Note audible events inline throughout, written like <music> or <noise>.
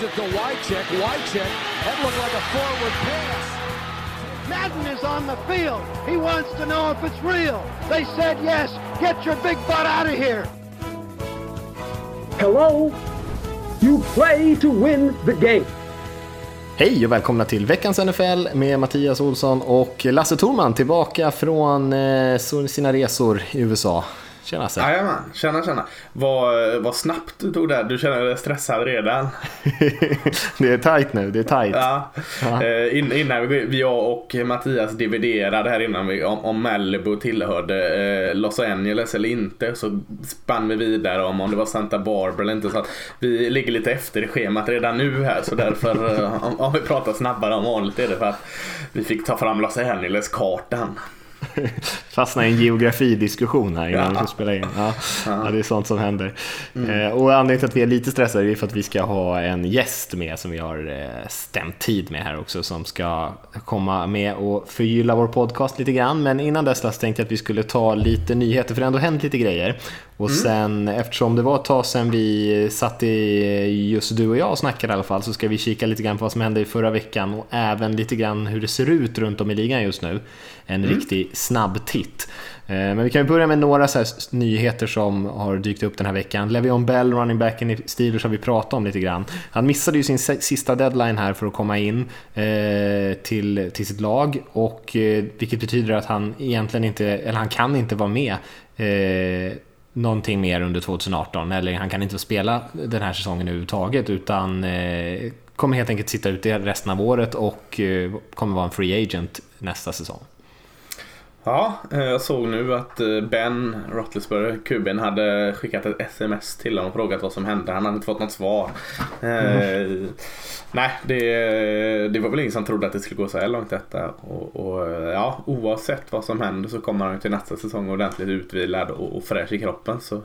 Gives it to Wycheck. Wycheck. That looked like a forward pass. Madden is on the field. He wants to know if it's real. They said yes. Get your big butt out of here. Hello? You play to win the game. Hej och välkomna till veckans NFL med Mattias Olsson och Lasse Thorman tillbaka från eh, sina resor i USA. Tjena Lasse. Jajamän, tjena tjena. Vad, vad snabbt du tog där. Du känner dig stressad redan. <laughs> det är tight nu, det är tight. Ja. Ja. Eh, in, innan vi, jag och Mattias dividerade här innan vi, om, om Malibu tillhörde eh, Los Angeles eller inte så spann vi vidare om om det var Santa Barbara eller inte. Så att vi ligger lite efter i schemat redan nu här så därför eh, om, om vi pratar snabbare än vanligt är det för att vi fick ta fram Los Angeles-kartan. <laughs> Fastna i en geografidiskussion här innan Ja. vi ska spela in. Ja, ja. det är sånt som händer. Eh, och anledningen till att vi är lite stressade är för att vi ska ha en gäst med som vi har eh, stämt tid med här också som ska komma med och förgylla vår podcast lite grann. Men innan dess tänkte jag att vi skulle ta lite nyheter för det har ändå hänt lite grejer. Och sen eftersom det var ett tag sedan vi satt i, just du och jag och snackade i alla fall, så ska vi kika lite grann på vad som hände i förra veckan och även lite grann hur det ser ut runt om i ligan just nu. En riktig snabb titt. Eh, Men vi kan börja med några så nyheter som har dykt upp den här veckan. Le'Veon Bell, running backen i Steelers, har vi pratat om lite grann. Han missade ju sin sista deadline här för att komma in eh, till, till sitt lag, och, eh, vilket betyder att han egentligen inte, eller han kan inte vara med någonting mer under 2018, eller han kan inte spela den här säsongen överhuvudtaget, utan eh, kommer helt enkelt sitta ute resten av året och eh, kommer vara en free agent nästa säsong. Ja, eh, jag såg nu att eh, Ben Roethlisberger, kuben, hade skickat ett sms till honom och frågat vad som hände. Han hade inte fått något svar. Eh, nej, det, det var väl ingen som trodde att det skulle gå så här långt detta. Och, och eh, ja, oavsett vad som händer så kommer han till nästa säsong ordentligt utvilad och, och fräsch i kroppen. Så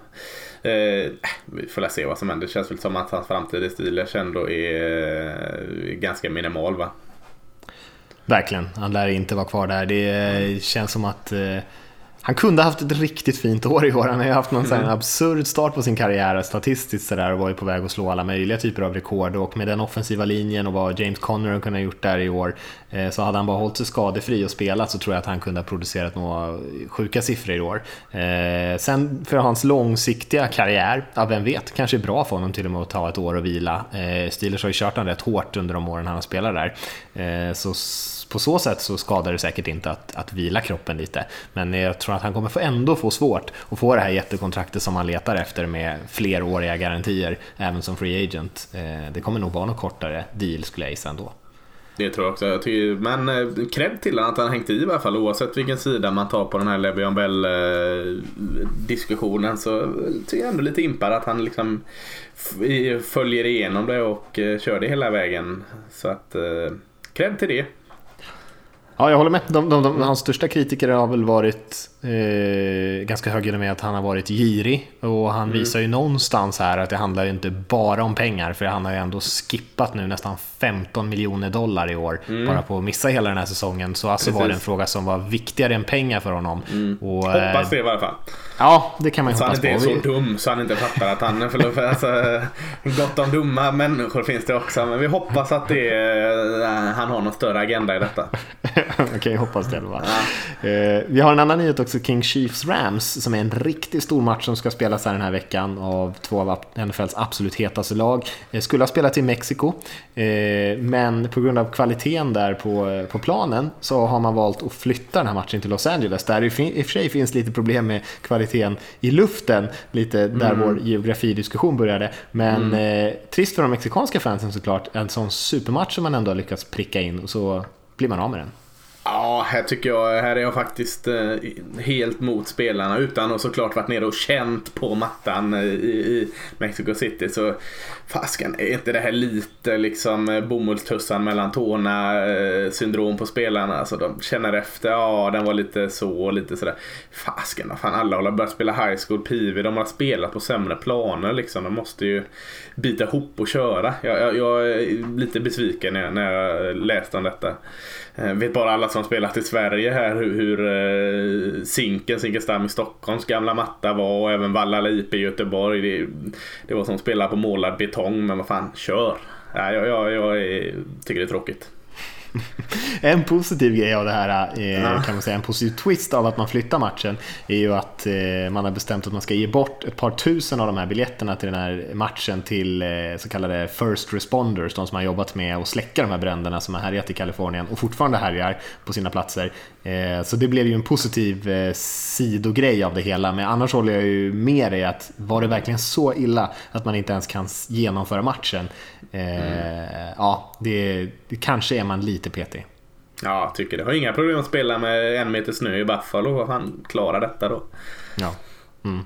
eh, vi får väl se vad som händer. Det känns väl som att hans framtid i Steelers ändå är ganska minimal va? Verkligen, han lär inte vara kvar där. Det känns som att eh, han kunde haft ett riktigt fint år i år. Han har ju haft någon här absurd start på sin karriär statistiskt sådär och var ju på väg att slå alla möjliga typer av rekord och med den offensiva linjen och vad James Conner har kunnat gjort där i år eh, så hade han bara hållit sig skadefri och spelat så tror jag att han kunde ha producerat några sjuka siffror i år. Eh, sen för hans långsiktiga karriär, ja vem vet, kanske är bra för honom till och med att ta ett år och vila. Eh, Steelers har ju kört honom rätt hårt under de åren han har spelat där. Eh, så på så sätt så skadar det säkert inte att, att vila kroppen lite. Men jag tror att han kommer få ändå få svårt att få det här jättekontraktet som han letar efter med fleråriga garantier, även som free agent. Eh, det kommer nog vara något kortare deal skulle jag gissa ändå. Det tror jag också. Jag tycker, men eh, cred till honom att han hängt i i alla fall. Oavsett vilken sida man tar på den här Levion Bell-diskussionen eh, så tycker jag ändå lite impad att han liksom följer igenom det och eh, kör det hela vägen. Så att cred till det. Ja, jag håller med. De, de, de, hans största kritiker har väl varit eh, ganska högljudda med att han har varit girig. Och han visar ju någonstans här att det handlar ju inte bara om pengar. För han har ju ändå skippat nu nästan 15 miljoner dollar i år. Bara på att missa hela den här säsongen. Så alltså var det en Precis. fråga som var viktigare än pengar för honom. Och, eh, Hoppas det i alla fall. Ja, det kan man ju Så han hoppas inte är på. så dum så han inte fattar att han för, för, alltså, Gott om dumma människor finns det också. Men vi hoppas att det är, eh, han har någon större agenda i detta. <laughs> Okej, hoppas det. Va? Eh, vi har en annan nyhet också, King Chiefs Rams, som är en riktigt stor match som ska spelas här den här veckan av två av NFLs absolut hetaste lag. Eh, skulle ha spelat i Mexiko, eh, men på grund av kvaliteten där på, på planen så har man valt att flytta den här matchen till Los Angeles, där det i och för sig finns lite problem med kvaliteten i luften, lite där vår geografidiskussion började. Men eh, trist för de mexikanska fansen såklart, en sån supermatch som man ändå har lyckats pricka in och så blir man av med den. Ja, här tycker jag, här är jag faktiskt eh, helt mot spelarna utan att såklart varit nere och känt på mattan eh, i, i Mexico City. Så fasken, är inte det här lite liksom eh, bomullstussan mellan tårna eh, syndrom på spelarna? Alltså de känner efter, ja den var lite så och lite sådär. Fasken, vad fan alla har börjat spela high school PV, de har spelat på sämre planer liksom. De måste ju bita ihop och köra. Jag, jag, jag är lite besviken när jag, när jag läste om detta. Eh, vet bara alla som spelat i Sverige här hur, hur eh, Zinken, Zinkensdamm i Stockholms gamla matta var och även Vallala IP i Göteborg. Det, det var som att spela på målad betong men vad fan, kör. Jag, jag, jag tycker det är tråkigt en positiv grej av det här, eh, kan man säga, en positiv twist av att man flyttar matchen är ju att eh, man har bestämt att man ska ge bort ett par tusen av de här biljetterna till den här matchen till eh, så kallade first responders, de som har jobbat med att släcka de här bränderna som har härjat i Kalifornien och fortfarande härjar på sina platser. Så det blev ju en positiv sidogrej av det hela, men annars håller jag ju med dig att var det verkligen så illa att man inte ens kan genomföra matchen? Mm. Ja, det, det kanske är man lite petig. Ja, jag tycker det. Har inga problem att spela med en meter snö i Buffalo. Han klarar detta då. Ja. Mm.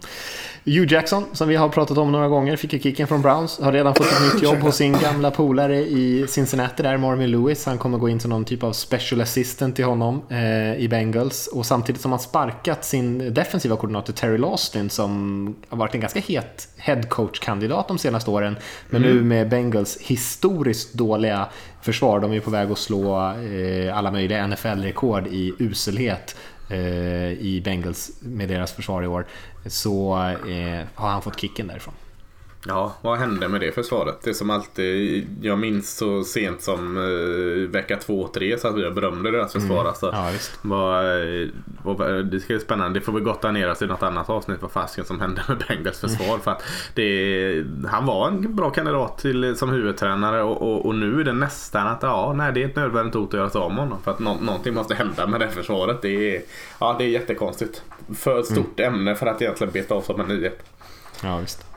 Hugh Jackson, som vi har pratat om några gånger, fick ju kicken från Browns. Har redan fått ett nytt jobb hos sin gamla polare i Cincinnati där, Marvin Lewis. Han kommer gå in som någon typ av special assistant till honom eh, i Bengals. Och samtidigt som han sparkat sin defensiva koordinator Terry Lawston som har varit en ganska het headcoach-kandidat de senaste åren. Men mm. nu med Bengals historiskt dåliga försvar, de är på väg att slå eh, alla möjliga NFL-rekord i uselhet Eh, i Bengals med deras försvar i år så eh, har han fått kicken därifrån. Ja, vad hände med det försvaret? Det som alltid, jag minns så sent som eh, vecka 2-3 så att vi berömde deras försvar. Mm. Alltså, ja, var, var, det ska bli spännande, det får vi gotta ner oss i något annat avsnitt vad fasken som hände med Bengals försvar. Mm. För att det, han var en bra kandidat till, som huvudtränare och, och, och, nu är det nästan att ja, nej, det är ett nödvändigt hot att göra sig av med honom. För att nå, någonting måste hända med det försvaret. Det är, ja, det är jättekonstigt. För ett stort mm. ämne för att egentligen beta av som en nyhet. Ja, visst.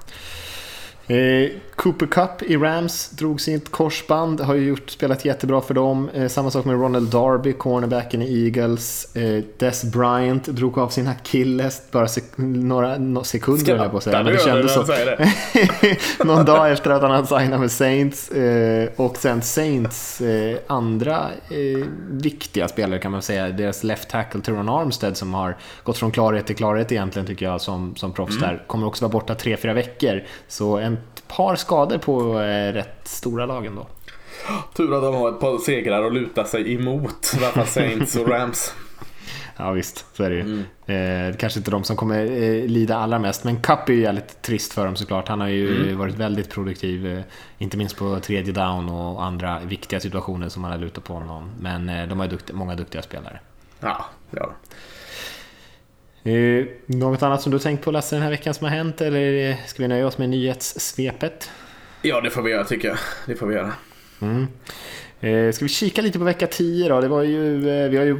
Eh, Cooper Cup i Rams drog sitt korsband, har ju gjort, spelat jättebra för dem. Eh, samma sak med Ronald Darby, cornerbacken i Eagles. Eh, Des Bryant drog av sin akilles bara sek några no sekunder, jag på att säga. Men det kändes så. <laughs> Någon dag efter att han hade signat med Saints. Eh, och sen Saints eh, andra eh, viktiga spelare kan man säga. Deras left tackle Teron Armstead som har gått från klarhet till klarhet egentligen tycker jag som, som proffs mm. där. Kommer också vara borta tre fyra veckor. Så en ett par skador på eh, rätt stora lagen då. Tur att de har ett par segrar att luta sig emot, i alla fall Saints och Rams. Ja visst, så är det ju. Mm. Eh, kanske inte de som kommer eh, lida allra mest, men Cup är ju jävligt trist för dem såklart. Han har ju mm. varit väldigt produktiv, eh, inte minst på tredje down och andra viktiga situationer som man har lutat på honom. Men eh, de har dukt många duktiga spelare. Ja, ja. Eh, något annat som du har tänkt på Lasse den här veckan som har hänt eller ska vi nöja oss med nyhetssvepet? Ja, det får vi göra tycker jag. Det får vi göra. Mm. Eh, ska vi kika lite på vecka 10 då? Det var ju, eh, vi har ju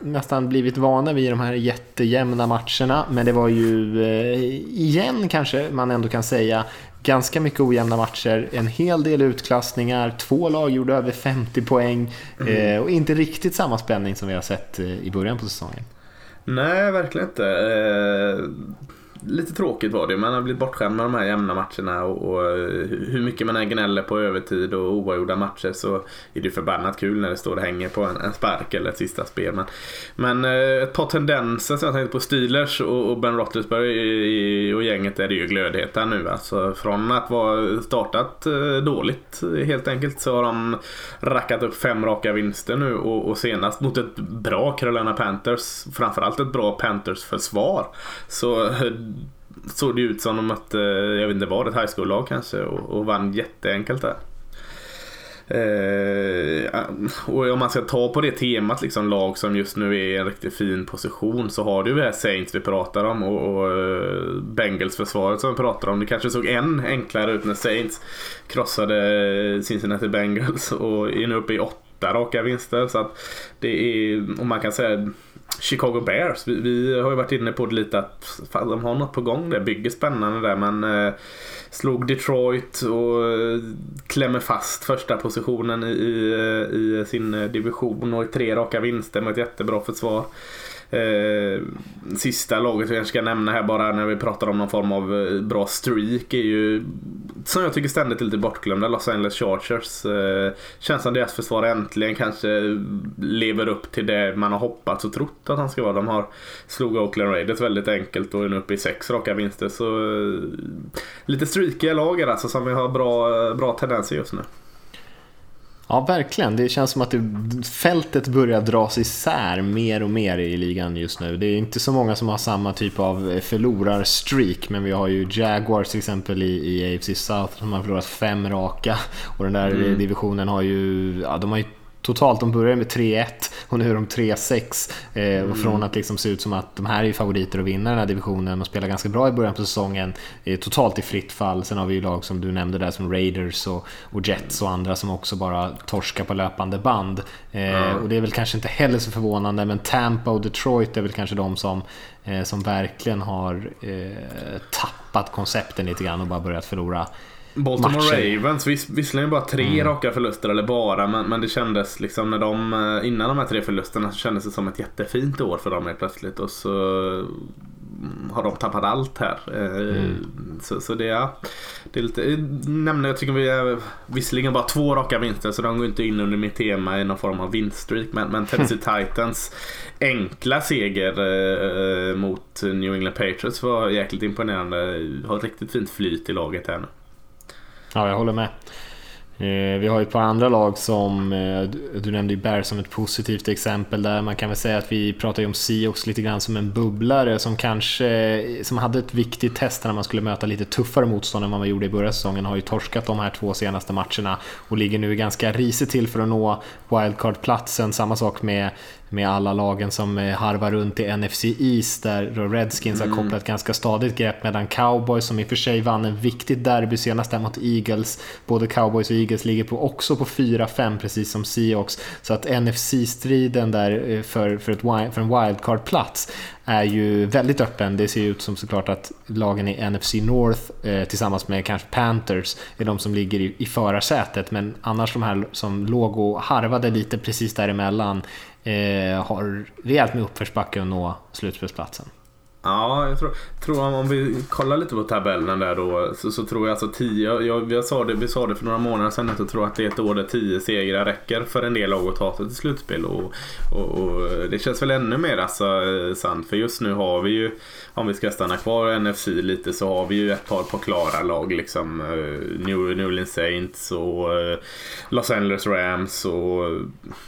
nästan blivit vana vid de här jättejämna matcherna, men det var ju eh, igen kanske man ändå kan säga ganska mycket ojämna matcher, en hel del utklassningar, två lag gjorde över 50 poäng mm. och inte riktigt samma spänning som vi har sett i början på säsongen. Nej, verkligen inte. Eh, Lite tråkigt var det. Man har blivit bortskämd med de här jämna matcherna och, och eh, hur mycket man än gnäller på övertid och oavgjorda matcher så är det förbannat kul när det står och hänger på en, en spark eller ett sista spel. Men, men eh, ett par tendenser som jag tänkte på Steelers och, och Ben Roethlisberger och gänget är det ju glödheta nu. Alltså från att vara startat eh, dåligt helt enkelt så har de rackat upp fem raka vinster nu och, och senast mot ett bra Carolina Panthers, framförallt ett bra Panthers försvar. Så såg det ut som de mötte, jag vet inte vad, ett high school-lag kanske och, och vann jätteenkelt där. Eh, och om man ska ta på det temat, liksom lag som just nu är i en riktigt fin position så har du ju det här Saints vi pratar om och, och eh, Bengals försvaret som vi pratar om. Det kanske såg än enklare ut när Saints krossade Cincinnati Bengals och är nu uppe i åtta raka vinster. Så att det är, och man kan säga Chicago Bears. Vi, vi, har ju varit inne på det lite att fan, de har något på gång där. Bygger spännande där men eh, slog Detroit och eh, klämmer fast första positionen i, i, eh, i sin eh, division och i tre raka vinster med ett jättebra försvar. Eh, sista laget vi ska nämna här bara när vi pratar om någon form av eh, bra streak är ju som jag tycker ständigt är lite bortglömda Los Angeles Chargers. Eh, känns som deras försvar äntligen kanske lever upp till det man har hoppats och trott att han ska vara. De har slog Oakland Raiders väldigt enkelt och är nu uppe i sex raka vinster. Så eh, lite streakiga lag alltså som vi har bra, eh, bra tendenser just nu. Ja, verkligen. Det känns som att det, fältet börjar dras isär mer och mer i ligan just nu. Det är inte så många som har samma typ av förlorarstreak, men vi har ju Jaguars till exempel i, i AFC South som har förlorat fem raka och den där mm. divisionen har ju, ja, de har ju totalt, de började med 3-1 och nu är de 3-6. Eh, mm. Från att liksom se ut som att de här är favoriter att vinna den här divisionen och spela ganska bra i början på säsongen, eh, totalt i fritt fall. Sen har vi ju lag som du nämnde där som Raiders och, och Jets och andra som också bara torskar på löpande band. Eh. Och det är väl kanske inte heller så förvånande, men Tampa och Detroit är väl kanske de som, eh, som verkligen har eh, tappat koncepten lite grann och bara börjat förlora Baltimore matcher. Ravens, vis, visserligen bara tre mm. raka förluster, eller bara, men, men det kändes liksom när de, eh, innan de här tre förlusterna så kändes det som ett jättefint år för dem helt plötsligt och så mm, har de tappat allt här. Eh, mm. Så, så det, det är lite, nämnde, jag tycker vi är visserligen bara två raka vinster så de går inte in under mitt tema i någon form av vinststreak. Men, men Tennessee <laughs> Titans enkla seger eh, mot New England Patriots var jäkligt imponerande. Har ett riktigt fint flyt i laget här nu. Ja, jag håller med. Eh, vi har ett par andra lag som, eh, du nämnde ju Bears som ett positivt exempel där. Man kan väl säga att vi pratar ju om Seahawks lite grann som en bubblare som kanske som hade ett viktigt test när man skulle möta lite tuffare motstånd än vad man gjorde i början av säsongen. Har ju torskat de här två senaste matcherna och ligger nu ganska risigt till för att nå wildcard-platsen. Samma sak med med alla lagen som eh, harvar runt i NFC East där Redskins mm. har kopplat ganska stadigt grepp medan Cowboys som i och för sig vann en viktig derby senast där mot Eagles. Både Cowboys och Eagles ligger på, också på 4-5 precis som Seahawks. Så att NFC-striden där eh, för, för, ett, för en wildcard-plats är ju väldigt öppen. Det ser ut som såklart att lagen i NFC North eh, tillsammans med kanske Panthers är de som ligger i, i förarsätet. Men annars de här som låg och harvade lite precis däremellan eh, har rejält med uppförsbacke att nå slutspelsplatsen. Ja, jag tror, tror om vi kollar lite på tabellen där då så, så tror jag alltså 10, jag, jag sa det, vi sa det för några månader sedan att jag tror att det är ett år där 10 segrar räcker för en del lag att ta sig till slutspel och, och, och, det känns väl ännu mer alltså eh, sant för just nu har vi ju om vi ska stanna kvar i NFC lite så har vi ju ett par på klara lag liksom eh, New, New Orleans Saints och eh, Los Angeles Rams och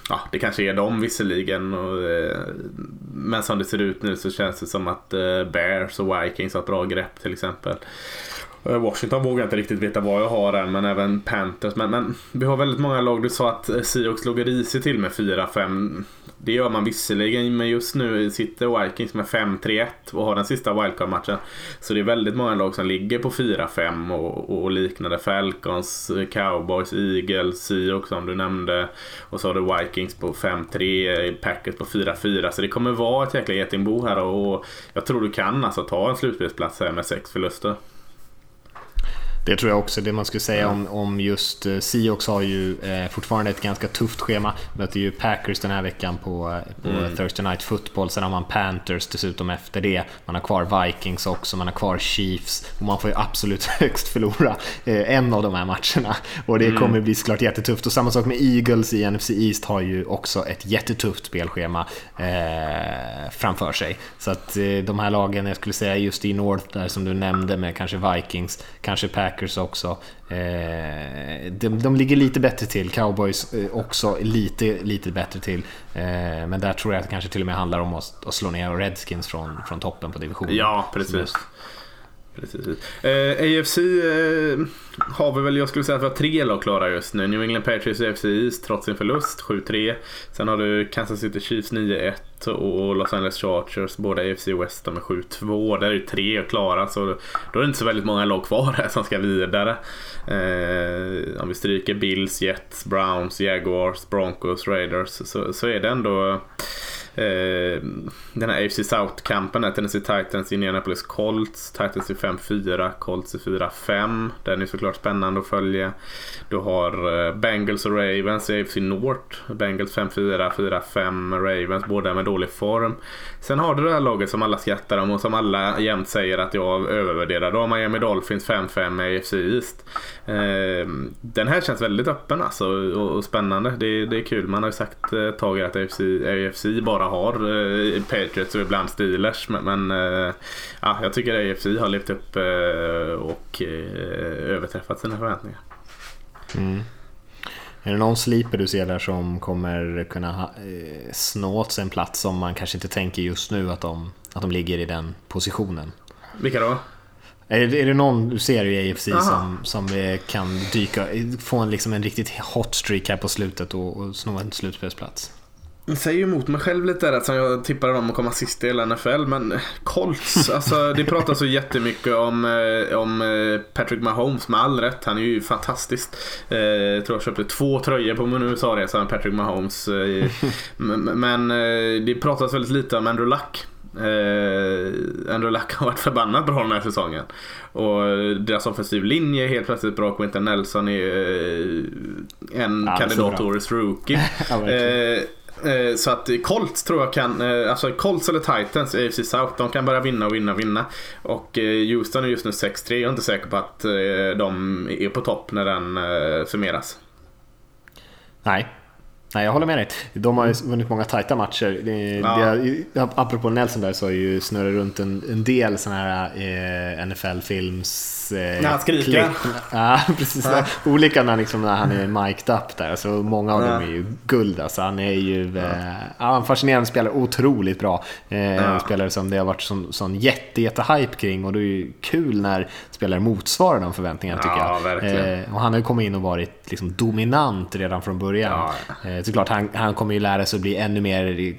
ja, det kanske är dem visserligen och, eh, men som det ser ut nu så känns det som att Bears och Vikings har ett bra grepp till exempel. Washington vågar jag inte riktigt veta vad jag har än, men även Panthers. Men, men vi har väldigt många lag. Du sa att Seahawks låg risigt till med 4-5. Det gör man visserligen, men just nu sitter Vikings med 5-3-1 och har den sista wildcard-matchen. Så det är väldigt många lag som ligger på 4-5 och, och liknande. Falcons, Cowboys, Eagles, Seahawks som du nämnde. Och så har du Vikings på 5-3, Packers på 4-4. Så det kommer vara ett jäkla getingbo här och jag tror du kan alltså ta en slutspelsplats här med sex förluster. Det tror jag också. Det man skulle säga om, om just eh, Seahawks har ju eh, fortfarande ett ganska tufft schema. Möter ju Packers den här veckan på, eh, på mm. Thursday Night Football. Sen har man Panthers dessutom efter det. Man har kvar Vikings också, man har kvar Chiefs. Och man får ju absolut <laughs> högst förlora eh, en av de här matcherna. Och det mm. kommer bli såklart jättetufft. Och samma sak med Eagles i NFC East har ju också ett jättetufft spelschema eh, framför sig. Så att eh, de här lagen, jag skulle säga just i North där som du nämnde med kanske Vikings, kanske Packers Packers också. Eh, de, de ligger lite bättre till, Cowboys eh, också lite, lite bättre till. Eh, men där tror jag att det kanske till och med handlar om att, att slå ner Redskins från, från toppen på divisionen. Ja, precis. Precis. Eh, AFC eh, har vi väl, jag skulle säga att vi har tre lag klara just nu. New England Patriots AFC East trots sin förlust 7-3. Sen har du Kansas City Chiefs 9-1 och Los Angeles Chargers båda AFC West de är 7-2. Där är ju tre klara så då är det inte så väldigt många lag kvar här som ska vidare. Eh, om vi stryker Bills, Jets, Browns, Jaguars, Broncos, Raiders så, så är det ändå Eh, den här AFC South-kampen, Tennessee Titans, Indianapolis Colts. Titans är 5-4, Colts är 4-5. Den är såklart spännande att följa. Du har eh, Bengals och Ravens i AFC North. Bengals 5-4, 4-5, Ravens båda med dålig form. Sen har du det här laget som alla skrattar om och som alla jämt säger att jag övervärderar. Då har Miami Dolphins 5-5 med AFC East. Eh, den här känns väldigt öppen alltså och, spännande. Det, det är kul. Man har ju sagt ett tag att AFC, AFC bara har eh, Patriots och ibland Steelers. Men, eh, ja, jag tycker AFC har levt upp och överträffat sina förväntningar. Mm. Är det någon sleeper du ser där som kommer kunna eh, snå åt sig en plats som man kanske inte tänker just nu att de, att de ligger i den positionen? Vilka då? Är det, är det någon du ser i AFC som, som kan dyka, få en, liksom en riktigt hot streak här på slutet och, och sno en slutspelsplats? Jag säger emot mig själv lite där som jag tippade dem att komma sist i hela NFL. Men Colts, alltså det pratas så jättemycket om, eh, om eh, Patrick Mahomes med all rätt. Han är ju fantastisk. Eh, jag tror jag köpte två tröjor på min USA-resa med Patrick Mahomes. <laughs> Men det pratas väldigt lite om Andrew Luck. Eh, Andrew Luck har varit förbannat bra den här säsongen. Och deras offensiv linje är helt plötsligt bra. Quinton Nelson är eh, en ja, kandidat Årets Rookie. <laughs> ja, eh, Eh, så att Colts tror jag kan, eh, alltså Colts eller Titans i AFC South, de kan börja vinna och vinna och vinna. Och eh, Houston är just nu 6-3, jag är inte säker på att de är på topp när den summeras. Nej, Nej, jag håller med dig. De har ju vunnit många tajta matcher. Ja. det, apropå Nelson där så har ju snurrat runt en, en del sådana här eh, NFL-films... Eh, när han skriker? Ja, precis. Ja. Olika när, liksom, när han är mic'd up där. Så många av ja. dem är ju guld. Alltså, han är ju eh, ja, en fascinerande spelare. Otroligt bra. Eh, ja. Spelare som det har varit sån, sån jätte, jätte hype kring. Och det är ju kul när spelare motsvarar de förväntningarna tycker jag. Verkligen. Eh, och han har ju kommit in och varit liksom, dominant redan från början. Ja. Eh, såklart, han, han kommer ju lära sig att bli ännu mer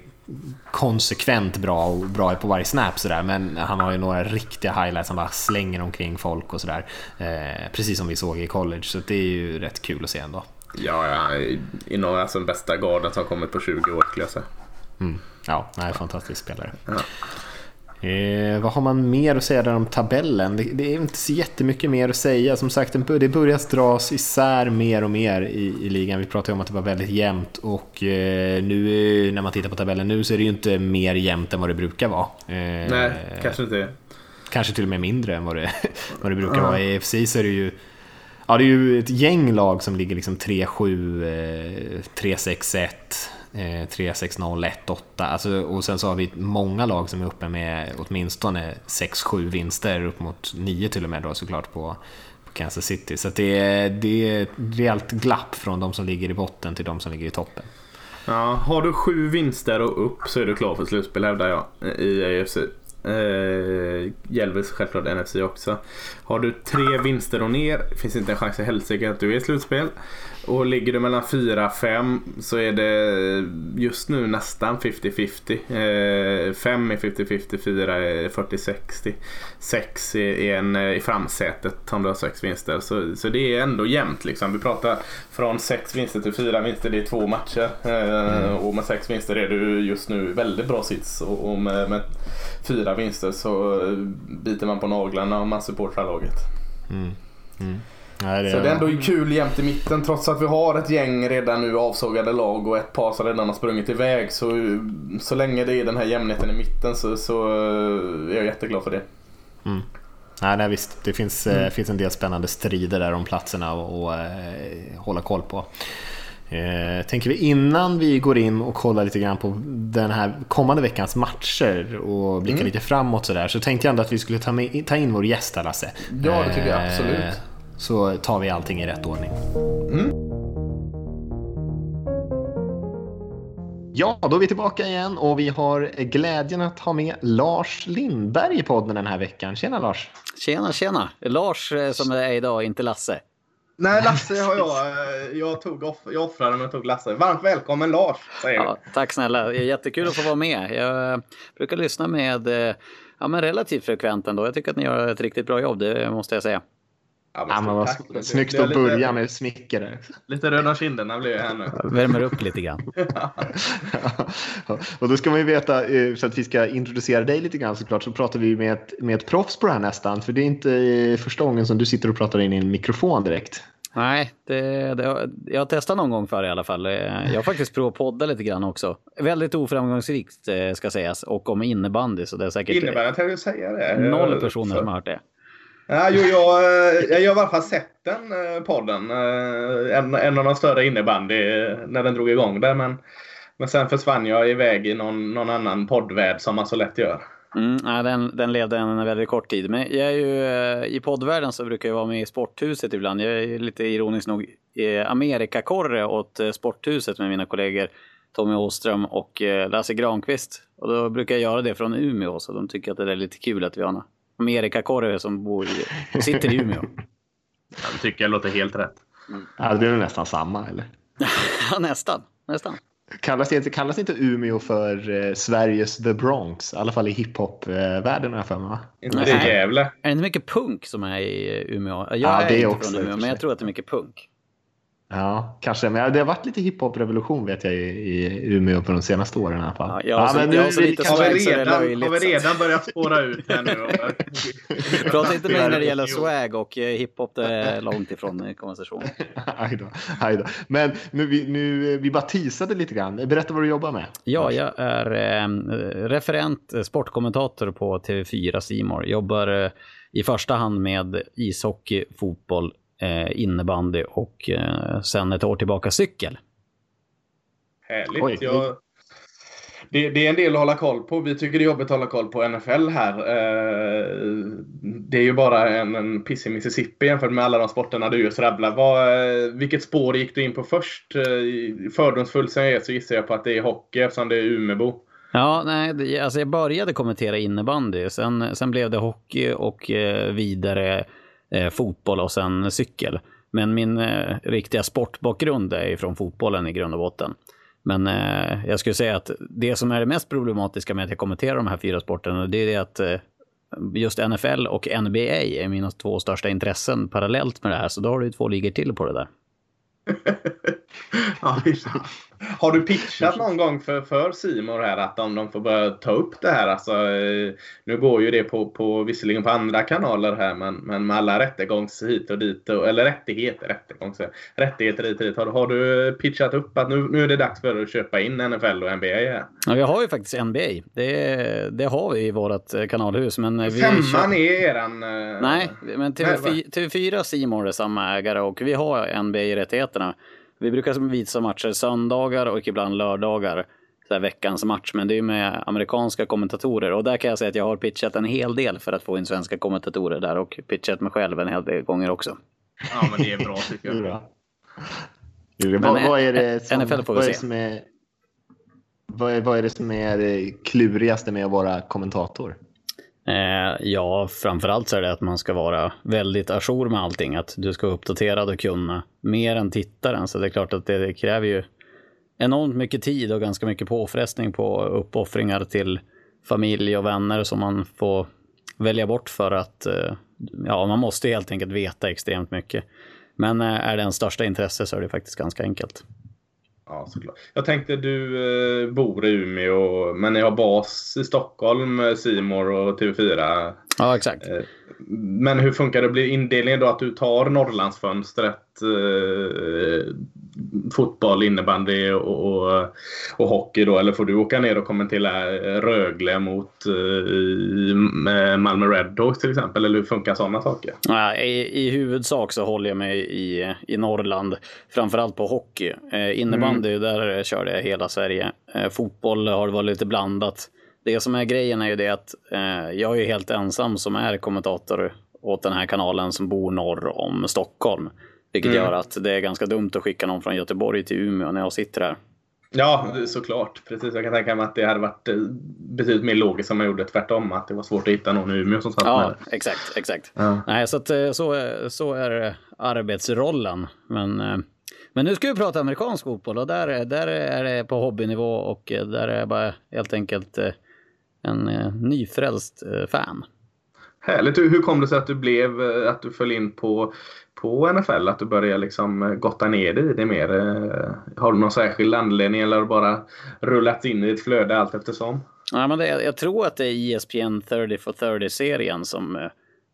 konsekvent bra och bra på varje snap sådär. Men han har ju några riktiga highlights, han bara slänger omkring folk och sådär. Eh, precis som vi såg i college, så det är ju rätt kul att se ändå. Ja, ja inom alltså den bästa gardet har kommit på 20 år skulle jag säga. Mm. Ja, nej, fantastisk spelare. Ja. Eh, vad har man mer att säga där om tabellen? Det, det, är inte så jättemycket mer att säga. Som sagt, det börjar dras isär mer och mer i, i ligan. Vi pratade om att det var väldigt jämnt och eh, nu när man tittar på tabellen nu så är det ju inte mer jämnt än vad det brukar vara. Eh, Nej, kanske inte. Kanske till och med mindre än vad det, <laughs> vad det brukar mm. vara. I EFC så är det ju Ja, det är ju ett gäng lag som ligger liksom 3-7, 3-6-1, Eh, 3-6-0, 1-8. Alltså, och sen så har vi många lag som är uppe med åtminstone 6-7 vinster, upp mot 9 till och med då såklart på, på Kansas City. Så det är, det är ett rejält glapp från de som ligger i botten till de som ligger i toppen. Ja, har du sju vinster och upp så är du klar för slutspel hävdar jag i AFC. Eh, gäller självklart NFC också. Har du tre vinster och ner finns inte en chans i helsike att du är i slutspel. Och ligger du mellan 4-5 så är det just nu nästan 50-50. 5 eh, är 50-50, 4 är 40-60. 6 är en eh, i framsätet om du har 6 vinster. Så, så det är ändå jämnt liksom. Vi pratar från 6 vinster till 4 vinster, det är två matcher. Eh, mm. Och med 6 vinster är du just nu väldigt bra sits. Och med, med 4 vinster så biter man på naglarna om man supportar laget. Mm. Mm. Nej, det så det är ändå kul jämt i mitten trots att vi har ett gäng redan nu avsågade lag och ett par som redan har sprungit iväg. Så, så länge det är den här jämnheten i mitten så, så är jag jätteglad för det. Mm. Nej, nej visst, det finns, mm. eh, finns en del spännande strider där om platserna och, eh, hålla koll på. Eh, tänker vi innan vi går in och kollar lite grann på den här kommande veckans matcher och blickar mm. lite framåt sådär så tänkte jag ändå att vi skulle ta, med, ta in vår gäst här Lasse. Ja, det tycker jag eh, absolut så tar vi allting i rätt ordning. Mm. Ja, då är vi tillbaka igen och vi har glädjen att ha med Lars Lindberg i podden den här veckan. Tjena Lars! Tjena, tjena! Lars eh, som är idag, inte Lasse. Nej, Lasse har jag. Eh, jag, tog off, jag offrade men jag tog Lasse. Varmt välkommen Lars, säger ja, Tack snälla, jättekul att få vara med. Jag brukar lyssna med ja, men relativt frekvent ändå. Jag tycker att ni gör ett riktigt bra jobb, det måste jag säga. Ja, men, ja, vad snyggt att börja med smicker. Lite röda kinderna blir jag här nu. Värmer upp lite grann. <laughs> ja. Och då ska man ju veta, eh, så att vi ska introducera dig lite grann såklart, så pratar vi med ett, med ett proffs på det här nästan. För det är inte eh, första gången som du sitter och pratar in i en mikrofon direkt. Nej, det, det, jag har testat någon gång för i alla fall. Eh, jag har faktiskt provat podda lite grann också. Väldigt oframgångsrikt ska sägas och om innebandy så det är säkert... Innebär att jag säga det? Noll personer som har hört det. Ja, jo, jag, eh, jag har i alla fall sett den eh, podden. Eh, en, en av de större innebandy när den drog igång där. Men, men sen försvann jag iväg i någon, någon annan poddvärld som man så lätt gör. Mm, nej, den, den levde en väldigt kort tid. Men jag är ju, i poddvärlden så brukar jag vara med i Sporthuset ibland. Jag är lite ironiskt nog Amerikakorre åt Sporthuset med mina kollegor Tommy Åström och Lasse Granqvist. Och då brukar jag göra det från Umeå, så de tycker att det är lite kul att vi har en Amerikakorre som bor i, sitter i Umeå. <laughs> Jag tycker jag låter helt rätt. Mm. Ja, det blir nästan samma, eller? <laughs> ja, nästan. nästan. Kallas inte, kallas inte Umeå för eh, Sveriges The Bronx? I alla fall i hiphop-världen har jag för mig va? Inte det Gävle? Är det inte mycket punk som är i Umeå? Jag ja, är det inte också, från Umeå, men jag tror att det är mycket punk. Ja, kanske. Men det har varit lite hiphop-revolution vet jag i, i Umeå på de senaste åren i alla fall. Ja, ja, men nu, har, vi redan, har vi redan börjat spåra ut här nu? <laughs> Prata inte mig när det gäller swag och eh, hiphop, det är långt ifrån konversationen. <laughs> aj då. Men nu, vi, nu, vi bara teasade lite grann. Berätta vad du jobbar med. Ja, jag är eh, referent sportkommentator på TV4 Simor. Jobbar eh, i första hand med ishockey, fotboll, innebandy och eh, sen ett år tillbaka cykel. Härligt. Oj. Jag, det, det, är en del att hålla koll på. Vi tycker det är jobbigt att hålla koll på NFL här. Eh, det är ju bara en, en piss i Mississippi jämfört med alla de sporterna du just rabblar. Vad, eh, vilket spår gick du in på först? Eh, fördomsfull som jag är så gissar jag på att det är hockey eftersom det är Umebo. Ja, nej, alltså jag började kommentera innebandy. Sen, sen blev det hockey och eh, vidare eh, fotboll och sen cykel. Men min eh, riktiga sportbakgrund är från fotbollen i grund och botten. Men eh, jag skulle säga att det som är det mest problematiska med att jag kommenterar de här fyra sporterna, det är det att eh, just NFL och NBA är mina två största intressen parallellt med det här. Så då har du två ligor till på det där. <laughs> ja, har du pitchat någon gång för, för Simon här att om de får börja ta upp det här? Alltså, eh, nu går ju det på, på visserligen på andra kanaler här men, men med alla rättegångs hit och dit. Eller rättigheter, rättegångs, rättigheter hit och dit. Har, har du pitchat upp att nu, nu är det dags för att köpa in NFL och NBA? Här? Ja, vi har ju faktiskt NBA. Det, det har vi i vårt eh, kanalhus. Men vi Femman är eran... Nej, men TV4, TV4 Simon är samma ägare och vi har NBA-rättigheterna. Vi brukar visa matcher söndagar och ibland lördagar. Så här veckans match, men det är med amerikanska kommentatorer. Och där kan jag säga att jag har pitchat en hel del för att få in svenska kommentatorer där och pitchat mig själv en hel del gånger också. Ja, men det är bra tycker jag. Men, vad, vad, är det som, NFL får vi se. Som är, vad, är, vad är det som är det klurigaste med att vara kommentator? Eh, ja, framförallt så är det att man ska vara väldigt ajour med allting. Att du ska vara uppdaterad och kunna mer än tittaren. Så det är klart att det kräver ju enormt mycket tid och ganska mycket påfrestning på uppoffringar till familj och vänner som man får välja bort för att eh, ja, man måste helt enkelt veta extremt mycket. Men eh, är det en största intresse så är det faktiskt ganska enkelt. Ja, såklart. Jag tänkte du eh, bor i Umeå men ni har bas i Stockholm, eh, Simor och TV4. Ja, exakt. Eh, men hur funkar det? Blir indelningen då att du tar Norrlandsfönstret, eh, fotboll, innebandy och, och, och, hockey då? Eller får du åka ner och kommentera Rögle mot eh, Malmö Redhawks till exempel? Eller hur funkar sådana saker? Ja, i, I huvudsak så håller jag mig i, i Norrland, framförallt på hockey. Eh, innebandy, mm. där körde jag hela Sverige. Eh, fotboll har det varit lite blandat. Det som är grejen är ju det att eh, jag är helt ensam som är kommentator åt den här kanalen som bor norr om Stockholm. Vilket mm. gör att det är ganska dumt att skicka någon från Göteborg till Umeå när jag sitter här. Ja, såklart. Precis. Jag kan tänka mig att det hade varit eh, betydligt mer logiskt om man gjorde tvärtom. Att det var svårt att hitta någon i Umeå som satt ja, med. Exakt, exakt. Ja. Nej, så, att, eh, så, så är arbetsrollen. Men, eh, men nu ska vi prata amerikansk fotboll och där, där är det på hobbynivå och där är det bara helt enkelt en eh, nyfrälst eh, fan. Härligt. Hur kom det sig att du blev, eh, att du föll in på, på NFL? Att du började liksom gotta ner dig i det mer? Har du någon särskild anledning eller har du bara rullat in i ett flöde allt eftersom? Ja, men det, jag tror att det är ESPN 30 for 30-serien som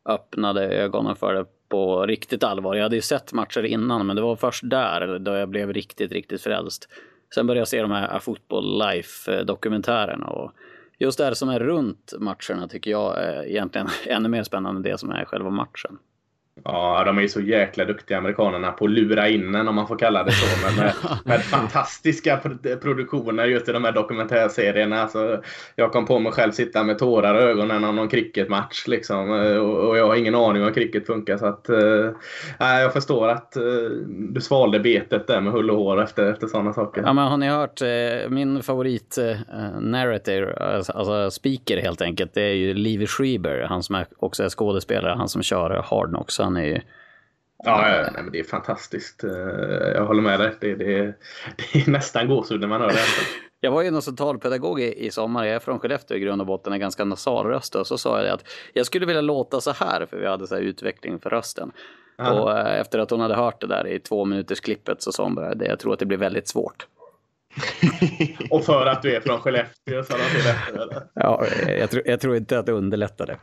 öppnade ögonen för det på riktigt allvar. Jag hade ju sett matcher innan, men det var först där då jag blev riktigt, riktigt frälst. Sen började jag se de här Football Life-dokumentärerna och just det här som är runt matcherna tycker jag är egentligen <laughs> ännu mer spännande än det som är själva matchen. Ja, de är ju så jäkla duktiga amerikanerna på att lura in en om man får kalla det så. Men med, <laughs> med fantastiska produktioner just i de här dokumentärserierna. Alltså, jag kom på mig själv sitta med tårar i ögonen av någon cricketmatch. Liksom, och, jag har ingen aning om hur cricket funkar. Så att, äh, jag förstår att äh, du svalde betet där med hull och hår efter, efter sådana saker. Ja, men har ni hört äh, min favorit äh, narrator, alltså, alltså, speaker helt enkelt, det är ju Levi Schreiber. Han som är, också är skådespelare, han som kör Hard Knocks han är ju... Ja, ja nej, men det är fantastiskt. Eh, jag håller med dig. Det, det, det är nästan gåshud när man hör det. Jag var ju någon centralpedagog i, i sommar. Jag är från Skellefteå i grund och botten, är ganska nasal röst. Och så sa jag att jag skulle vilja låta så här, för vi hade så här utveckling för rösten. Aha. Och eh, efter att hon hade hört det där i två minuters klippet så sa hon bara det. Jag tror att det blir väldigt svårt. <laughs> och för att du är från Skellefteå sa de till efter, Ja, jag, tror, jag tror inte att det underlättade.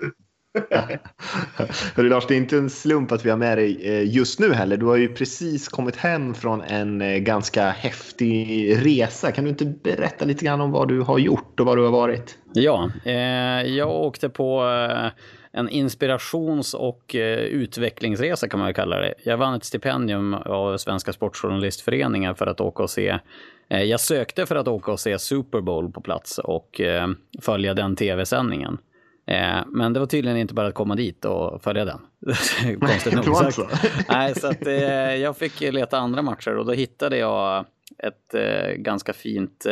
<laughs> Hörru Lars, det är inte en slump att vi har med dig eh, just nu heller. Du har ju precis kommit hem från en eh, ganska häftig resa. Kan du inte berätta lite grann om vad du har gjort och var du har varit? Ja, eh, jag åkte på eh, en inspirations och utvecklingsresa kan man väl kalla det. Jag vann ett stipendium av Svenska Sportjournalistföreningen för att åka och se jag sökte för att åka och se Super Bowl på plats och följa den tv-sändningen. Eh, men det var tydligen inte bara att komma dit och följa den. <laughs> Konstigt nog sagt. <laughs> Nej, så att, eh, jag fick leta andra matcher och då hittade jag ett eh, ganska fint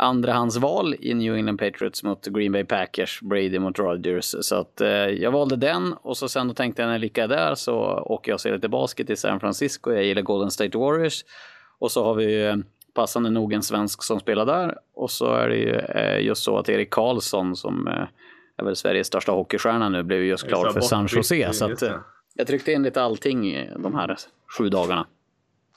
andrahandsval i New England Patriots mot Green Bay Packers, Brady mot Rodgers. Så att eh, jag valde den och så sen då tänkte jag när jag lika där så åker jag och ser lite basket i San Francisco. Jag gillar Golden State Warriors. Och så har vi eh, passande nog en svensk som spelar där. Och så är det ju eh, just så att Erik Karlsson som är väl Sveriges största hockeystjärna nu, blev just klar för San Jose. Så att, jag tryckte in lite allting de här sju dagarna.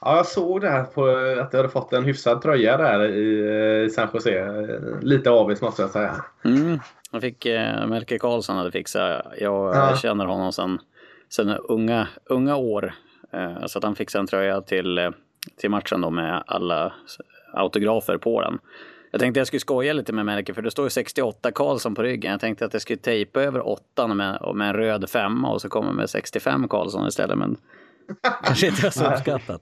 Ja, jag såg det här på att du hade fått en hyfsad tröja där i, San Jose. Lite avis måste jag säga. Mm. Jag fick, eh, Melker Karlsson hade fixat. Jag ja. känner honom sedan, sedan unga, unga år. Eh, så att han fixade en tröja till, eh, till matchen då med alla autografer på den. Jag tänkte jag skulle skoja lite med Melker för det står ju 68 Karlsson på ryggen. Jag tänkte att jag skulle tejpa över åttan med, med en röd femma och så kommer med 65 Karlsson istället. Men <laughs> kanske inte var så uppskattat.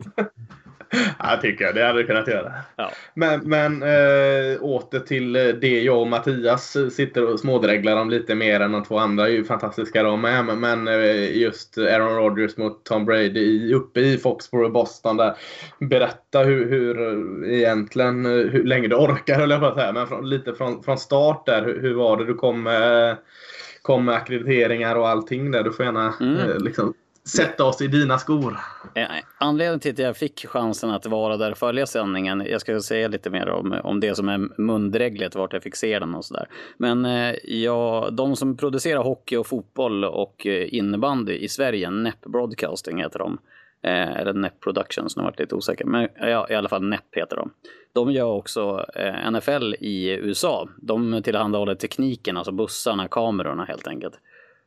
Ja, tycker jag. Det hade du kunnat göra. Ja. Men, men äh, åter till eh, det jag och Mattias sitter och smådräglar om lite mer än de två andra. är ju fantastiska de med. Men äh, just Aaron Rodgers mot Tom Brady uppe i Foxborough, Boston. Där. Berätta hur, hur egentligen, hur länge du orkar höll jag på att säga. Men från, lite från, från start där. Hur, hur var det? Du kom med, kom med akkrediteringar och allting där. Du får gärna mm. liksom sätta oss i dina skor. Eh, anledningen till att jag fick chansen att vara där och följa sändningen, jag ska säga lite mer om, om det som är mundreglet, vart jag fick se den och sådär. Men eh, ja, de som producerar hockey och fotboll och eh, innebandy i Sverige, NEP Broadcasting heter de. Eh, eller NEP Productions, nu varit lite osäker. Men ja, i alla fall NEP heter de. De gör också eh, NFL i USA. De tillhandahåller tekniken, alltså bussarna, kamerorna helt enkelt.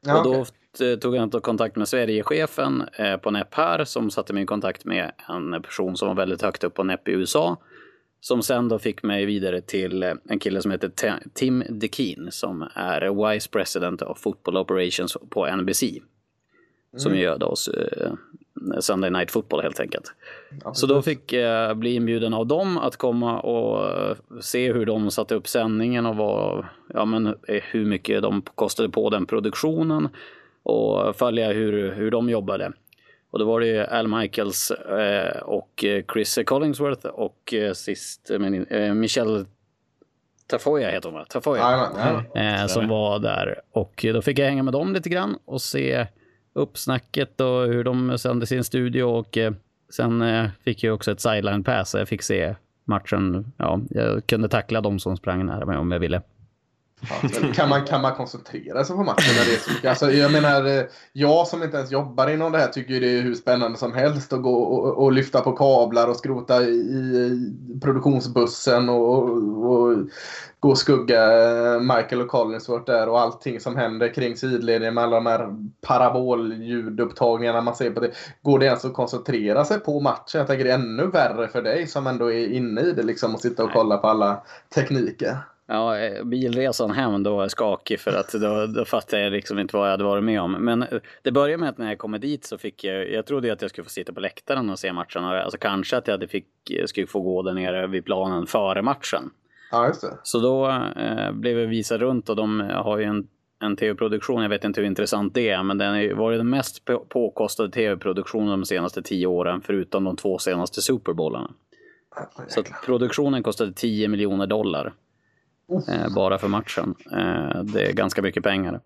Ja, och då okay. tog jag kontakt med Sverigechefen eh, på NEP här som satte mig i kontakt med en person som var väldigt högt upp på NEP i USA. Som sen då fick mig vidare till eh, en kille som heter Tim DeKeen som är Vice President of Football Operations på NBC. Som mm. gör då uh, Sunday Night Football helt enkelt. Ja, så då fick jag bli inbjuden av dem att komma och se hur de satte upp sändningen och vad, ja, men eh, hur mycket de kostade på den produktionen och följa hur, hur de jobbade. Och då var det ju Al Michaels eh, och Chris Collingsworth och eh, sist eh, Michelle Tafoya heter hon va? Tafoya. Ja, ja, eh, som var där. Och då fick jag hänga med dem lite grann och se uppsnacket och hur de sände sin studio och eh, sen eh, fick jag också ett sideline pass så jag fick se matchen. Ja, jag kunde tackla de som sprang nära mig om jag ville. Kan, man, kan man koncentrera sig på matchen när det är så mycket? Alltså, jag menar, eh, jag som inte ens jobbar inom det här tycker det är hur spännande som helst att gå och, och lyfta på kablar och skrota i, produktionsbussen och, och, gå och skugga eh, Michael och Collinsworth där och allting som händer kring sidledningen med alla de här parabolljudupptagningarna man ser på det. Går det ens att koncentrera sig på matchen? Jag tänker det är ännu värre för dig som ändå är inne i det liksom och sitta och kolla på alla tekniker. Ja, eh, bilresan hem då var jag skakig för att då, då fattade jag liksom inte vad jag hade varit med om. Men eh, det började med att när jag kom dit så fick jag, jag trodde att jag skulle få sitta på läktaren och se matchen. Alltså kanske att jag hade fick, skulle få gå där nere vid planen före matchen. Ja, just det. Så då eh, blev jag visad runt och de har ju en, en tv-produktion, jag vet inte hur intressant det är, men den har varit den mest på, påkostade tv-produktionen de senaste tio åren, förutom de två senaste Superbowlarna. Så att produktionen kostade 10 miljoner dollar. Eh, bara för matchen. Eh, det är ganska mycket pengar.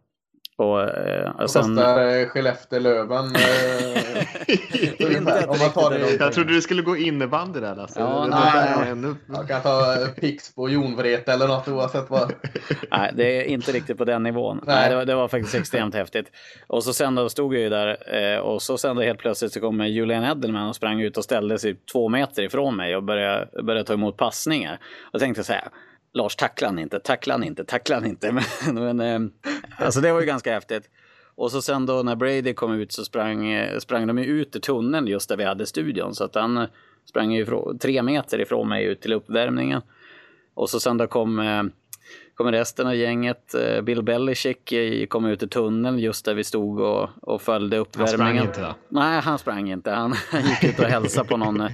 Och, eh, Vad sen, kostar eh, Skellefteå-Löven? Eh, <laughs> om man tar det. Jag trodde du skulle gå innebandy där Lasse. Ja, Det- nej, nej. ännu- Jag kan ta eh, Pixbo, Jonvrete eller något oavsett vad. <laughs> nej, det är inte riktigt på den nivån. Nej. Nej. det, var, det var faktiskt extremt häftigt. Och så sen då stod jag ju där eh, och så sen då helt plötsligt så kom Julian Edelman och sprang ut och ställde sig två meter ifrån mig och började, började ta emot passningar. Och tänkte så här, Lars tackla han inte, tackla han inte, tackla han inte. Men, <laughs> men eh, alltså det var ju ganska häftigt. Och så sen då när Brady kom ut så sprang, eh, sprang de ut ur tunneln just där vi hade studion. Så att han eh, sprang ifrån, tre meter ifrån mig ut till uppvärmningen. Och så sen då kom, kom resten av gänget. Bill Belichick kom ut ur tunneln just där vi stod och, och följde Han uppvärmningen. sprang inte då? Nej, han sprang inte. Han <laughs> gick ut och hälsade på någon,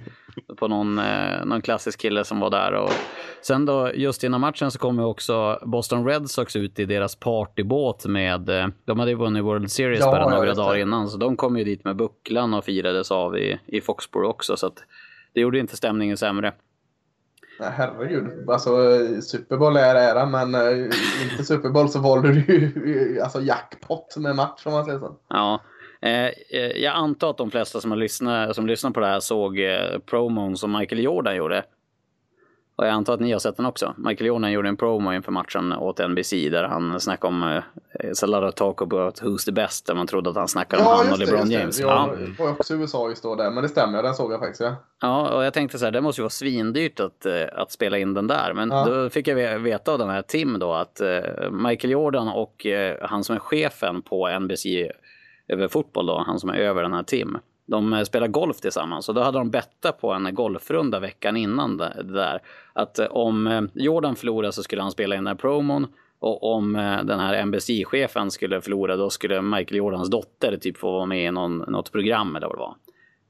på någon, eh, någon klassisk kille som var där. Och sen då, just innan matchen så kom ju också Boston Red Sox ut i deras partybåt med, eh, de hade ju vunnit World Series Ja, bara några det. dagar innan, så de kom ju dit med bucklan och firades av i, i Foxborough också, så att det gjorde inte stämningen sämre. Nej, herregud. Alltså, Super Bowl är ära, men eh, inte Super Bowl så valde du ju alltså, jackpot med match om man säger så. Ja. Eh, eh, jag antar att de flesta som, har lyssnat, som lyssnar på det här såg eh, promon som Michael Jordan gjorde. Och jag antar att ni har sett den också. Michael Jordan gjorde en promo inför matchen åt NBC där han snackade om eh, It's a lot of talk about who's the best. Där man trodde att han snackade om han och LeBron James. Ja. var också i USA just då där, men det stämmer. Den såg jag faktiskt. Ja. Ja, och jag tänkte så här, det måste ju vara svindyrt att, att spela in den där. Men Ja. då fick jag ve- veta av den här Tim då att Michael Jordan och han som är chefen på NBC över fotboll då, han som är över den här Tim. De eh, spelar golf tillsammans och då hade de bettat på en golfrunda veckan innan det där. Att eh, om eh, Jordan förlorar så skulle han spela in den här promon och om den här NBC-chefen skulle förlora då skulle Michael Jordans dotter typ få vara med i någon, något program eller vad det var.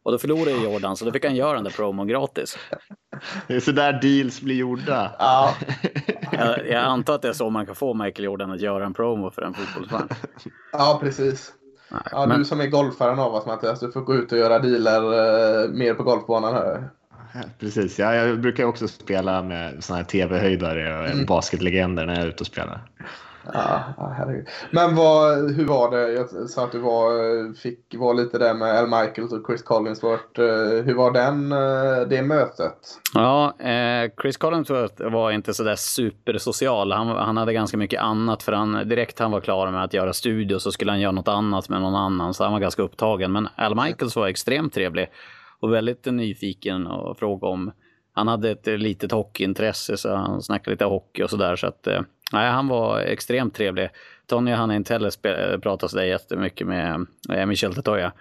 Och då förlorade Jordan så då fick han göra den där promon gratis. <laughs> Det är så där deals blir gjorda. Ja, <laughs> Jag, jag antar att det är så man kan få Michael Jordan att göra en promo för en fotbollsfan. ja precis. Ja, men- Du som är golfaren av oss Mattias, du får gå ut och göra dealer eh, mer på golfbanan. Här. Precis, ja, jag brukar också spela med såna här tv-höjdare och Mm. basketlegender när jag är ute och spelar. Ja, herregud. Men vad, hur var det? Jag sa att du var, fick vara lite där med Al Michaels och Chris Collinsworth. Eh, Hur var den, eh, det mötet? Ja, eh, Chris Collinsworth var inte sådär supersocial. Han, han hade ganska mycket annat för han direkt han var klar med att göra studio så skulle han göra något annat med någon annan så han var ganska upptagen. Men Al Michaels var extremt trevlig och väldigt nyfiken och fråga om han hade ett litet hockeyintresse så han snackade lite hockey och sådär så att eh, nej, han var extremt trevlig. Tony han inte heller spe- pratat sådär jättemycket med eh, Michel Tetoya.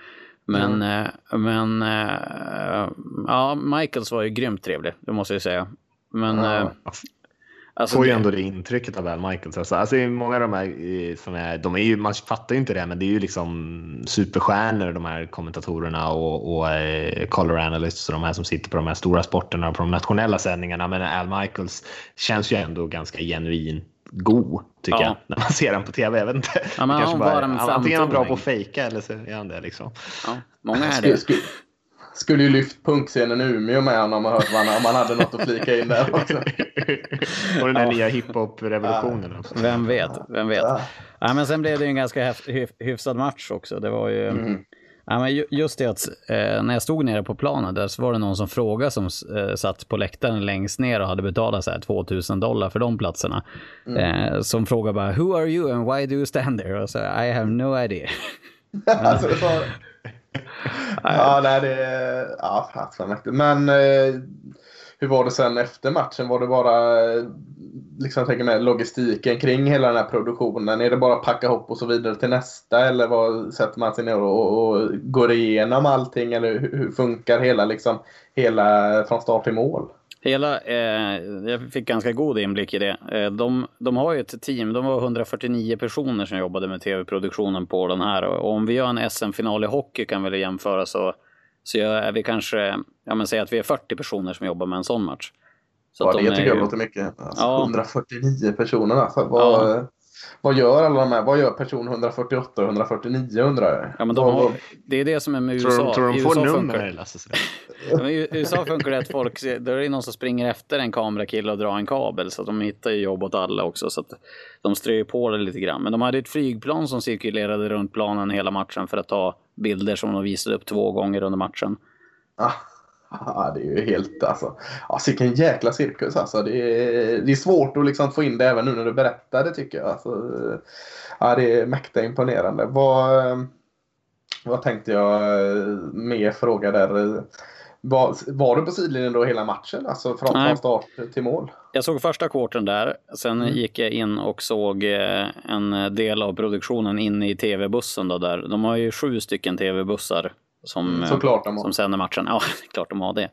Men, eh, men eh, ja, Michaels var ju grymt trevlig, det måste jag säga. Men Ja. eh, alltså, får ju ändå det intrycket av Al Michaels. Alltså, alltså många av de här eh, som är, de är ju, man fattar ju inte det, men det är ju liksom superstjärnor de här kommentatorerna och, och eh, color analysts och de här som sitter på de här stora sporterna och på de nationella sändningarna. Men Al Michaels känns ju ändå ganska genuin god tycker Ja. jag när man ser den på tv. Jag vet inte. Ja, men Kanske bara- en antingen är han bra på att fejka eller så är han det liksom. ja, många är det. skulle, skulle ju lyft punkscenen i Umeå med honom om man, hört vad om man hade något att flika in där också. <laughs> och den här nya hiphop-revolutionen också. Vem vet, vem vet. Ja. Ja, men sen blev det ju en ganska hyf- hyf- hyfsad match också. Det var ju... Mm. Ja, men ju- just det att eh, när jag stod nere på planen där så var det någon som frågade som eh, satt på läktaren längst ner och hade betalat så här 2000 dollar för de platserna. Eh, som frågade bara “Who are you and why do you stand there?” och så “I have no idea”. <laughs> alltså, det var... Ja, nej, det är... Ja, mäktigt. Men eh, hur var det sen efter matchen? Var det bara liksom, jag tänker med logistiken kring hela den här produktionen? Är det bara att packa ihop och så vidare till nästa? Eller vad, sätter man sig ner och, och går igenom allting? Eller hur, hur funkar hela, liksom, hela från start till mål? Hela, eh, jag fick ganska god inblick i det. Eh, de, de har ju ett team, de var 149 personer som jobbade med tv-produktionen på den här. Och om vi gör en SM-final i hockey kan vi jämföra så, så är vi kanske, ja men säg att vi är 40 personer som jobbar med en sån match. Så ja, det de tycker är jag ju- låter mycket. Alltså, Ja. 149 personer alltså. Vad, Ja. Vad gör alla de här? Vad gör person 148 och 149 undrar jag? Ja, men de har, det är det som är med USA. Tror, tror I de får USA nummer funkar- Lasse? Ja, I USA funkar det att folk, då är det någon som springer efter en kamerakille och drar en kabel. Så att de hittar ju jobb åt alla också. Så att de strör på det lite grann. Men de hade ett flygplan som cirkulerade runt planen hela matchen för att ta bilder som de visade upp två gånger under matchen. Ah, ah, det är ju helt alltså. Ja, vilken jäkla cirkus alltså. Det är, det är svårt att liksom få in det även nu när du berättar det tycker jag. Alltså, ja, det är mäkta imponerande. Vad, vad tänkte jag mer fråga där? Var, var du på sidlinjen då hela matchen? Alltså från, Nej. start till mål? Jag såg första kvarten där. Sen Mm. gick jag in och såg eh, en del av produktionen inne i tv-bussen. Där. De har ju sju stycken tv-bussar. Som, eh, Såklart de har. som sänder matchen. Ja, <laughs> klart de har det.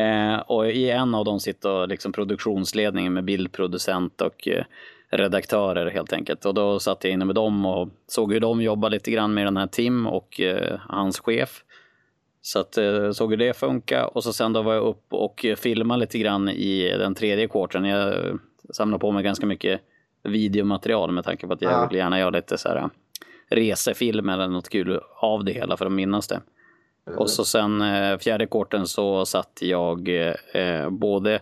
Eh, och i en av dem sitter liksom produktionsledningen med bildproducent och eh, redaktörer helt enkelt. Och då satt jag inne med dem och såg hur de jobbar lite grann med den här Tim och eh, hans chef. Så att eh, såg hur det funka och så sen då var jag upp och filmade lite grann i den tredje quartern. Jag samlade på mig ganska mycket videomaterial med tanke på att jag Ja. vill gärna göra lite så här resefilm eller något kul av det hela för att minnas det. Och så sen eh, fjärde korten så satt jag eh, både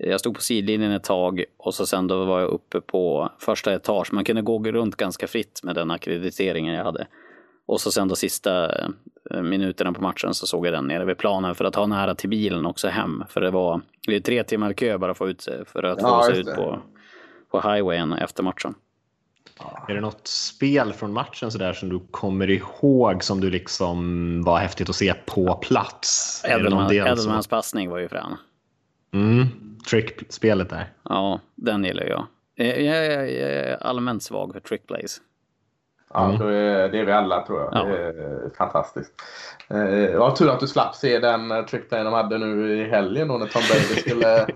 jag stod på sidlinjen ett tag och så sen då var jag uppe på första etage. Man kunde gå runt ganska fritt med den akkrediteringen jag hade. Och så sen då sista eh, minuterna på matchen så såg jag den nere vid planen för att ha nära till bilen också hem. För det var det är tre timmar kö bara för att, få ut, för att få Ja, sig just ut på, på highwayen efter matchen. Är det något spel från matchen så där som du kommer ihåg som du liksom var häftigt att se på plats? Edelmans passning var ju frän. Mm, trick-spelet där. Ja, den gillar jag. Eh, jag är allmänt svag för trickplays. Ja, Mm. då är, det är vi alla tror jag. Ja. Det är fantastiskt. Eh, ja, tur att du slapp se den eh, trickplayen de hade nu i helgen då när Tom Brady <laughs> skulle,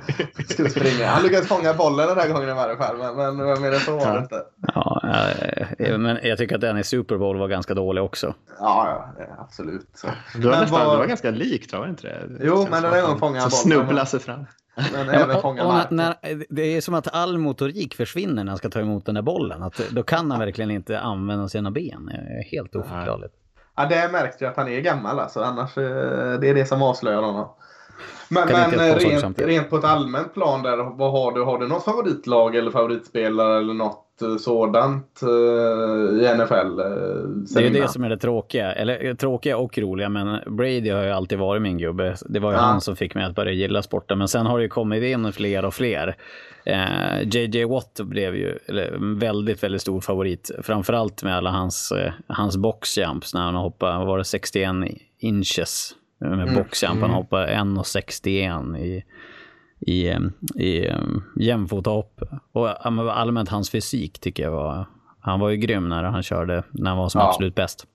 skulle springa. Han lyckades fånga bollen den här gången i varje fall. Men, men, mer än så var det inte. Ja, eh, men jag tycker att den i Super Bowl var ganska dålig också. Ja, ja, absolut. Du var, Men nästan, vad- du var ganska lik, tror jag inte det? Jo, men den att gången fångade han Så bollen. snubblar sig fram. Men Ja, även fånga marken. när, det är som att all motorik försvinner när han ska ta emot den där bollen. Att, då kan han verkligen inte använda sina ben. Helt oförklarligt. Ja, det märks ju att han är gammal alltså. Annars, eh, det är det som avslöjar honom. Men, men saker rent, rent på ett allmänt plan där, vad har du? Har du något favoritlag eller favoritspelare eller något eh, sådant eh, i NFL? eh, Det är ju det som är det tråkiga. Eller eh, tråkiga och roliga, men Brady har ju alltid varit min gubbe. Det var ju Ja. han som fick mig att börja gilla sporten. Men sen har det ju kommit in fler och fler. Eh, JJ Watt blev ju en väldigt, väldigt stor favorit. Framförallt med alla hans, eh, hans boxjumps när han hoppade, var det, 61 inches med Mm. boxjump. Han hoppade 1,61 i i, i jämfothopp. Och allmänt hans fysik tycker jag var... Han var ju grym när han körde, när han var som Ja. absolut bäst.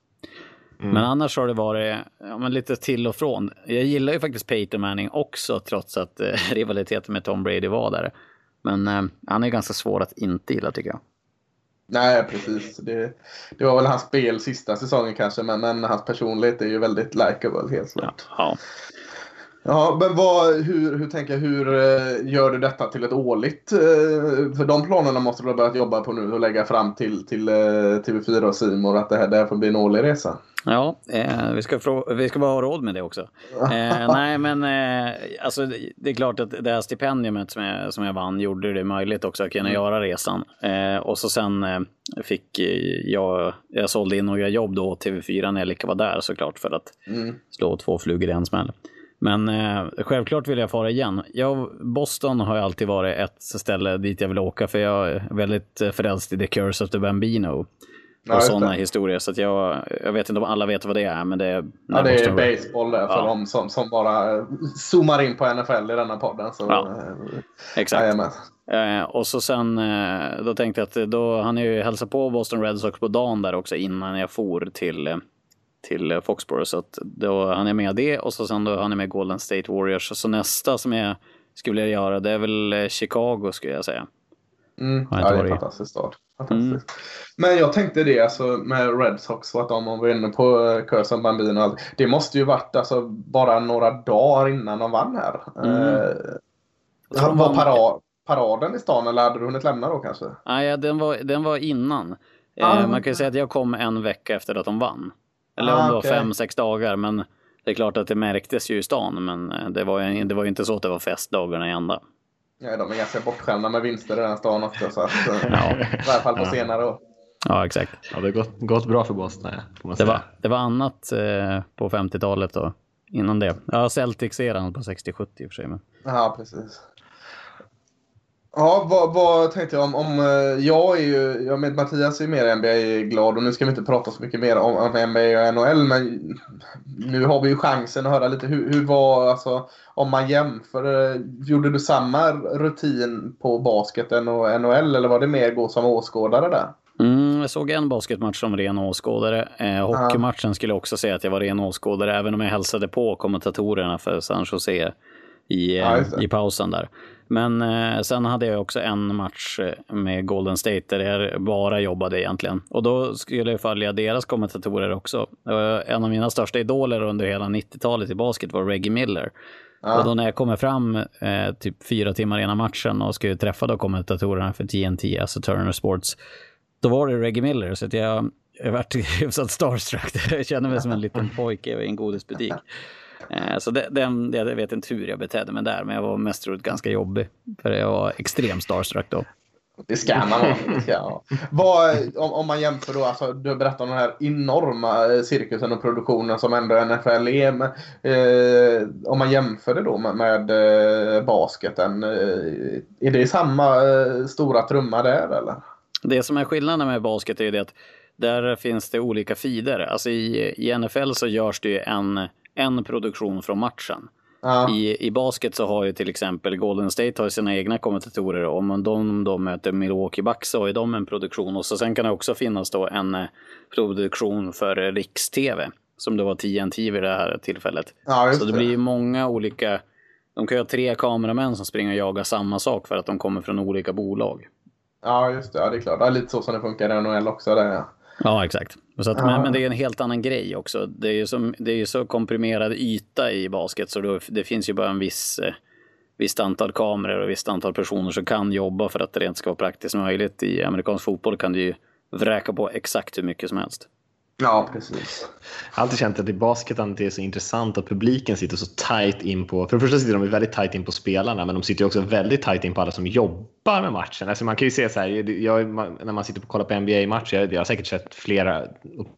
Men annars har det varit ja, lite till och från. Jag gillar ju faktiskt Peyton Manning också, trots att eh, <laughs> rivaliteten med Tom Brady var där. Men eh, han är ganska svår att inte gilla tycker jag. Nej, precis. Det, det var väl hans spel sista säsongen kanske, men, men hans personlighet är ju väldigt likeable helt klart. ja. Ja, men vad, hur, hur tänker jag, hur eh, gör du detta till ett årligt? eh, För de planerna måste du ha börjat jobba på nu och lägga fram till, till eh, TV4 och Simon att det här, det här får bli en årlig resa. Ja, eh, vi, ska frå- vi ska bara ha råd med det också. Eh, nej, men eh, alltså, det, är klart att det här stipendiumet som jag, som jag vann gjorde det möjligt också att kunna göra resan. Eh, och så sen eh, fick jag, jag sålde in några jobb då åt TV4 när jag lika var där såklart för att Mm. slå två flugor i en smäll. Men eh, självklart vill jag fara igen. Jag, Boston har alltid varit ett ställe dit jag vill åka för jag är väldigt förälskad i The Curse of the Bambino. Och sådana historier. Så att jag, jag vet inte om alla vet vad det är, men det är... Ja, det är baseball för Ja. de som, som bara zoomar in på NFL i denna podden. Så, Ja, eh, Exakt. Eh, och så sen, eh, då tänkte jag att då han ju hälsa på Boston Red Sox på dagen där också innan jag for till, till Foxborough. Så att då han är med det och så sen då han är med Golden State Warriors. Så nästa som jag skulle jag göra, det är väl eh, Chicago skulle jag säga. Mm. Ja, det är en fantastisk stad. Fantastiskt. Men jag tänkte det alltså med Red Sox och att de var inne på eh, Curse of Bambino allt. Det måste ju varit alltså bara några dagar innan de vann här. Mm. Eh, var para, paraden i stan eller hade du hunnit lämna då kanske? Nej, ja, den var, den var innan. Ah. Eh, man kan ju säga att jag kom en vecka efter att de vann. Eller Ah, om det var okej. fem, sex dagar. Men det är klart att det märktes ju i stan. Men eh, det var ju, det var ju inte så att det var festdagarna i ända. Ja, de är ganska bortskämda med vinster i den stan också. Så att, eh, <laughs> Ja. I alla fall på senare år. Ja, exakt. Ja, det har gått, gått bra för Boston, man Det säga. var, det var annat eh, på 50-talet och innan det. Ja, Celtics-eran på 60-70 i och för sig. Men... Ja, precis. Ja, vad, vad tänkte jag om, om eh, jag är ju, jag med Mattias är mer NBA-glad och nu ska vi inte prata så mycket mer om, om NBA och NHL men nu har vi ju chansen att höra lite hur, hur var, alltså om man jämför, eh, gjorde du samma rutin på basketen och NHL eller var det mer gå som åskådare där? Mm, jag såg en basketmatch som ren åskådare. Eh, hockeymatchen skulle jag också säga att jag var ren åskådare, även om jag hälsade på kommentatorerna för San Jose i, Ja, eh, det. i pausen där. Men eh, sen hade jag också en match eh, med Golden State där jag bara jobbade egentligen. Och då skulle jag följa deras kommentatorer också. En av mina största idoler under hela 90-talet i basket var Reggie Miller. Ja. Och då när jag kommer fram eh, typ fyra timmar innan matchen och ska träffa då kommentatorerna för TNT, alltså Turner Sports, då var det Reggie Miller. Så att jag, jag vart <laughs> hyfsat starstruck. <laughs> Jag kände mig som en liten pojke i en godisbutik. Eh, så det, den, jag vet inte hur jag betedde mig där, men jag var mest troligt ganska jobbig. För jag var extremt starstruck då. Det ska man vara. Vad, om, om man jämför då, alltså, du berättar om den här enorma eh, cirkusen och produktionen som ändå NFL är. Men, eh, om man jämför det då med, med eh, basketen. Eh, är det samma eh, stora trumma där eller? Det som är skillnaden med basket är ju det att där finns det olika feeder. Alltså i, i NFL så görs det ju en, en produktion från matchen. Ja. I, I basket så har ju till exempel Golden State har sina egna kommentatorer. Om de då möter Milwaukee Bucks så har ju de en produktion. Och så sen kan det också finnas då en eh, produktion för Riks-TV. Som det var TNT vid det här tillfället. Ja, så det blir ju många olika... De kan ju ha tre kameramän som springer och jagar samma sak för att de kommer från olika bolag. Ja, just det. Ja, det är klart. Det är lite så som det funkar i NHL också. Där, ja. Ja, exakt. Så att, men, men det är en helt annan grej också. Det är ju, som, det är så komprimerad yta i basket så då, det finns ju bara en viss, eh, visst antal kameror och visst antal personer som kan jobba för att det rent ska vara praktiskt möjligt. I amerikansk fotboll kan du ju vräka på exakt hur mycket som helst ja, precis. Jag har alltid känt att i basketen det är så intressant att publiken sitter så tight in på... För det första sitter de väldigt tight in på spelarna, men de sitter också väldigt tight in på alla som jobbar med matchen. Alltså man kan ju se så här, jag, när man sitter och kollar på NBA-matcher, jag har säkert sett flera,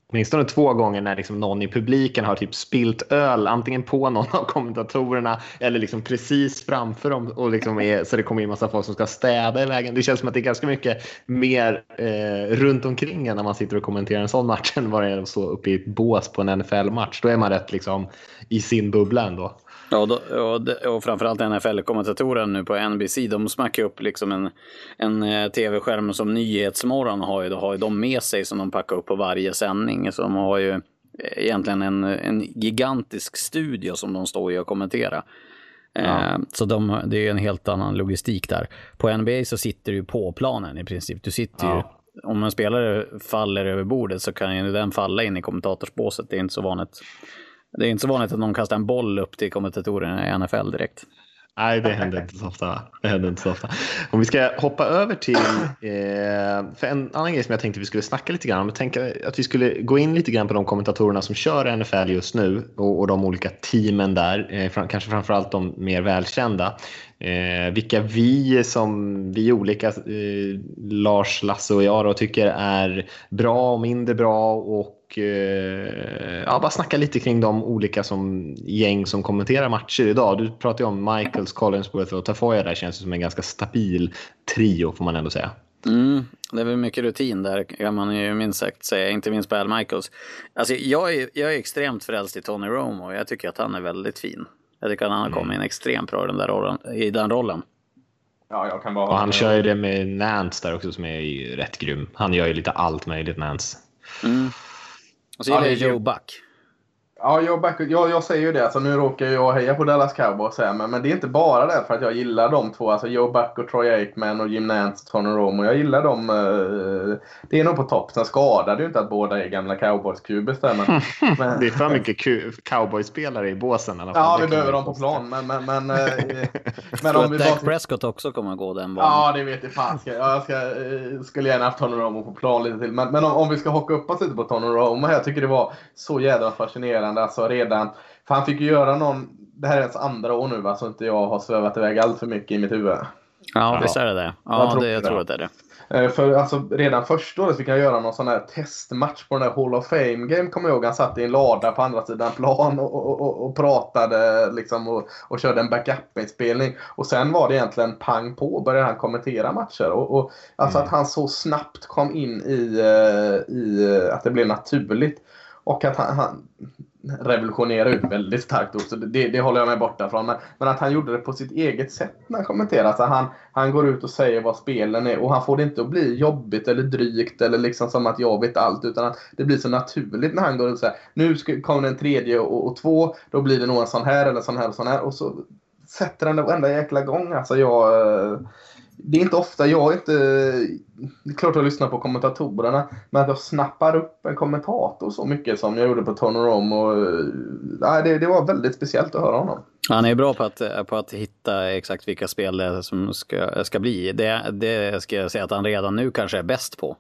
åtminstone två gånger när liksom någon i publiken har typ spilt öl, antingen på någon av kommentatorerna eller liksom precis framför dem. Och liksom är, så det kommer in massa folk som ska städa i vägen. Det känns som att det är ganska mycket mer eh, runt omkring en när man sitter och kommenterar en sån match <laughs> än vad det är att stå uppe i ett bås på en NFL-match. Då är man rätt liksom i sin bubbla ändå. Ja, och, då, och, framförallt NFL-kommentatorerna nu på NBC, de smackar upp liksom en, en eh, tv-skärm som Nyhetsmorgon har ju, då har ju de med sig som de packar upp på varje sändning. Så de har ju eh, egentligen en, en gigantisk studio som de står i och kommenterar. Eh, Så de, det är en helt annan logistik där. På NBA så sitter du ju på planen i princip. Du sitter ju, om en spelare faller över bordet så kan ju den falla in i kommentatorsbåset. Det är inte så vanligt. Det är inte så vanligt att någon kastar en boll upp till kommentatorerna i NFL direkt. Nej, det händer inte så ofta. Det händer inte så ofta. Om vi ska hoppa över till eh, för en annan grej som jag tänkte vi skulle snacka lite grann om. Jag tänkte att vi skulle gå in lite grann på de kommentatorerna som kör NFL just nu och, och de olika teamen där. Eh, fram, kanske framförallt de mer välkända. Eh, vilka vi som vi olika, eh, Lars, Lasse och jag då, tycker är bra och mindre bra och eh, ja, bara snacka lite kring de olika som, gäng som kommenterar matcher idag. Du pratade ju om Michaels, Collinsworth och Tafoya där känns det som en ganska stabil trio får man ändå säga. Mm, det är väl mycket rutin där kan man ju minst sagt säga, inte minst på Al Michaels. Alltså, jag, är, jag är extremt frälst i Tony Romo och jag tycker att han är väldigt fin. Jag tycker att han har kommit in extremt bra i den, där rollen, i den rollen. Ja, jag kan bara Och han kör ju det med Nance där också som är ju rätt grym. Han gör ju lite allt möjligt Nance. Mm. Och så Ja, gillar det jag Joe Buck. Ja, jag, back, jag, jag säger ju det. Alltså, nu råkar jag heja på Dallas Cowboys här, men, men det är inte bara därför att jag gillar de två. Alltså Joe Buck och Troy Aikman och Jim Nance och Tony Romo. Jag gillar dem. Eh, det är nog på topp. Sen skadar det ju inte att båda är gamla cowboys-kubis där. Men, <laughs> men, det är för mycket cowboyspelare i båsen i alla fall. Ja, vi behöver dem på plan. Men, men, men, eh, <laughs> men om vi Dak Prescott också kommer att gå den banan. Ja, det vet jag fan. Jag ska, eh, skulle gärna haft Tony Romo på plan lite till. Men, men om, om vi ska hocka upp oss lite på Tony Romo här. Jag tycker det var så jävla fascinerande fascinerande. Alltså redan, för han fick ju göra någon, det här är hans andra år nu va, så inte jag har svävat iväg allt för mycket i mitt huvud. Ja, visst är det det. Ja, jag tror, det, jag tror att det är det. Eh, för alltså, redan första året fick han göra någon sån här testmatch på den där Hall of Fame-game, kommer jag ihåg. Han satt i en lada på andra sidan plan och, och, och, och pratade liksom, och, och körde en backup-inspelning. Och sen var det egentligen pang på, började han kommentera matcher. Och, och alltså mm. att han så snabbt kom in i, eh, i att det blev naturligt. Och att han, han revolutionera ut väldigt starkt ord, så det, det håller jag mig borta från. Men, men, att han gjorde det på sitt eget sätt när han kommenterar. Alltså han, han går ut och säger vad spelen är och han får det inte att bli jobbigt eller drygt eller liksom som att jag vet allt. Utan att det blir så naturligt när han går ut och säger nu ska, kommer den tredje och, och två, då blir det nog en sån här eller sån här och sån här. Och så sätter han det varenda jäkla gång. Alltså jag eh, det är inte ofta, jag inte... Det är klart jag lyssnar på kommentatorerna, men att jag snappar upp en kommentator så mycket som jag gjorde på Tony Och, eh, nej, det, det var väldigt speciellt att höra honom. Han är bra på att, eh, på att hitta exakt vilka spel det som ska, ska bli. Det, det ska jag säga att han redan nu kanske är bäst på.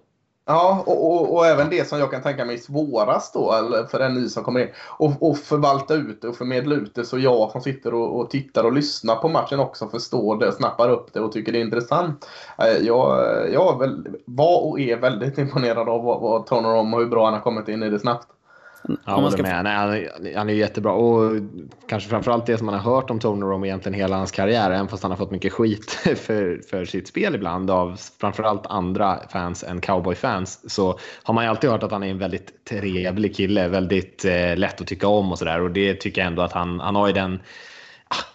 Ja, och, och, och, även det som jag kan tänka mig svårast då, eller för en ny som kommer in. Och, och förvalta ut det och förmedla ut det så jag som sitter och, och tittar och lyssnar på matchen också förstår det, snappar upp det och tycker det är intressant. Eh, jag, jag, väl, var och är väldigt <laughs> imponerad av vad, vad Tony om och hur bra han har kommit in i det snabbt. Ja, man ska... med. Nej, han, är, han är jättebra. Och kanske framförallt det som man har hört om Tony Romo egentligen hela hans karriär, även fast han har fått mycket skit <laughs> för, för sitt spel ibland av framförallt andra fans än cowboy-fans, så har man ju alltid hört att han är en väldigt trevlig kille, väldigt eh, lätt att tycka om och sådär. Och det tycker jag ändå att han, han har ju den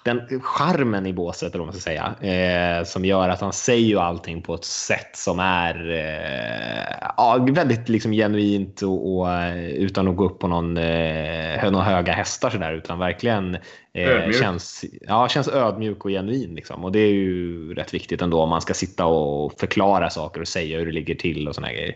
den charmen i båset, eller man ska säga, eh, som gör att han säger ju allting på ett sätt som är eh, ja, väldigt liksom genuint och, och, eh, utan att gå upp på någon, eh, någon höga hästar sådär, utan verkligen eh, känns, ja, känns ödmjuk och genuin. Liksom. Och det är ju rätt viktigt ändå om man ska sitta och förklara saker och säga hur det ligger till och sådana grejer.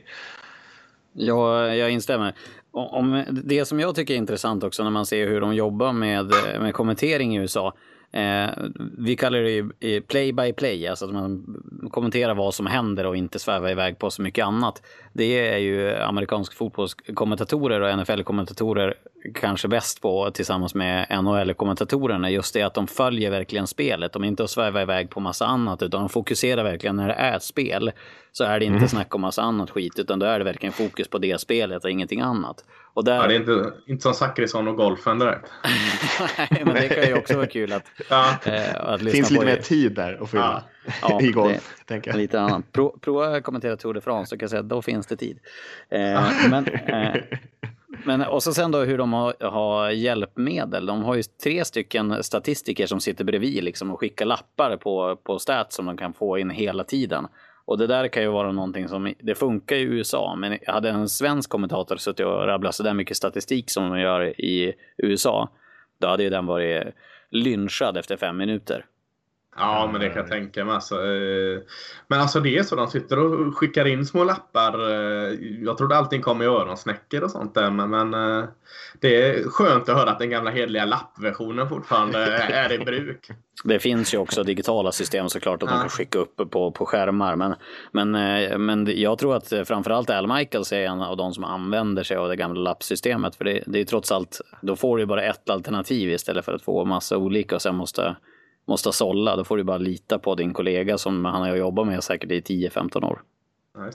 Ja, jag instämmer om det som jag tycker är intressant också när man ser hur de jobbar med, med kommentering i USA. Eh, vi kallar det ju play by play, alltså att man kommenterar vad som händer och inte svävar iväg på så mycket annat. Det är ju amerikansk fotbollskommentatorer och NFL-kommentatorer kanske bäst på tillsammans med NHL-kommentatorerna. Just det att de följer verkligen spelet. De är inte att sväva iväg på massa annat utan de fokuserar verkligen när det är spel. Så är det inte mm. snack om massa annat skit utan då är det verkligen fokus på det spelet och ingenting annat. Och där... Ja, det är inte, inte som Zachrisson och golfen direkt. <laughs> Nej, men det kan ju också vara kul att, ja. äh, att lyssna finns lite mer tid där att fylla. Ja. <laughs> I golf, det. Lite annan. Pro, prova kommentera Tour de France, så kan jag säga då finns det tid. Eh, men, eh, men, och så sen då hur de har, har, hjälpmedel. De har ju tre stycken statistiker som sitter bredvid liksom och skickar lappar på, på stats som de kan få in hela tiden. Och det där kan ju vara någonting som, det funkar i USA, men hade en svensk kommentator suttit och rabblat så där mycket statistik som de gör i USA, då hade ju den varit lynchad efter fem minuter. Ja, men det kan jag tänka mig. Alltså, eh, men alltså det är så, de sitter och skickar in små lappar. Eh, jag trodde allting kom i öronsnäckor och sånt där, men, men eh, det är skönt att höra att den gamla hedliga lappversionen fortfarande är i bruk. <laughs> Det finns ju också digitala system såklart att ja. de kan skicka upp på, på skärmar. Men, men, men jag tror att framförallt Al Michaels är en av de som använder sig av det gamla lappsystemet. För det, det är trots allt, då får du bara ett alternativ istället för att få massa olika och sen måste måste sålla, då får du bara lita på din kollega som han har jobbat med säkert i 10-15 år.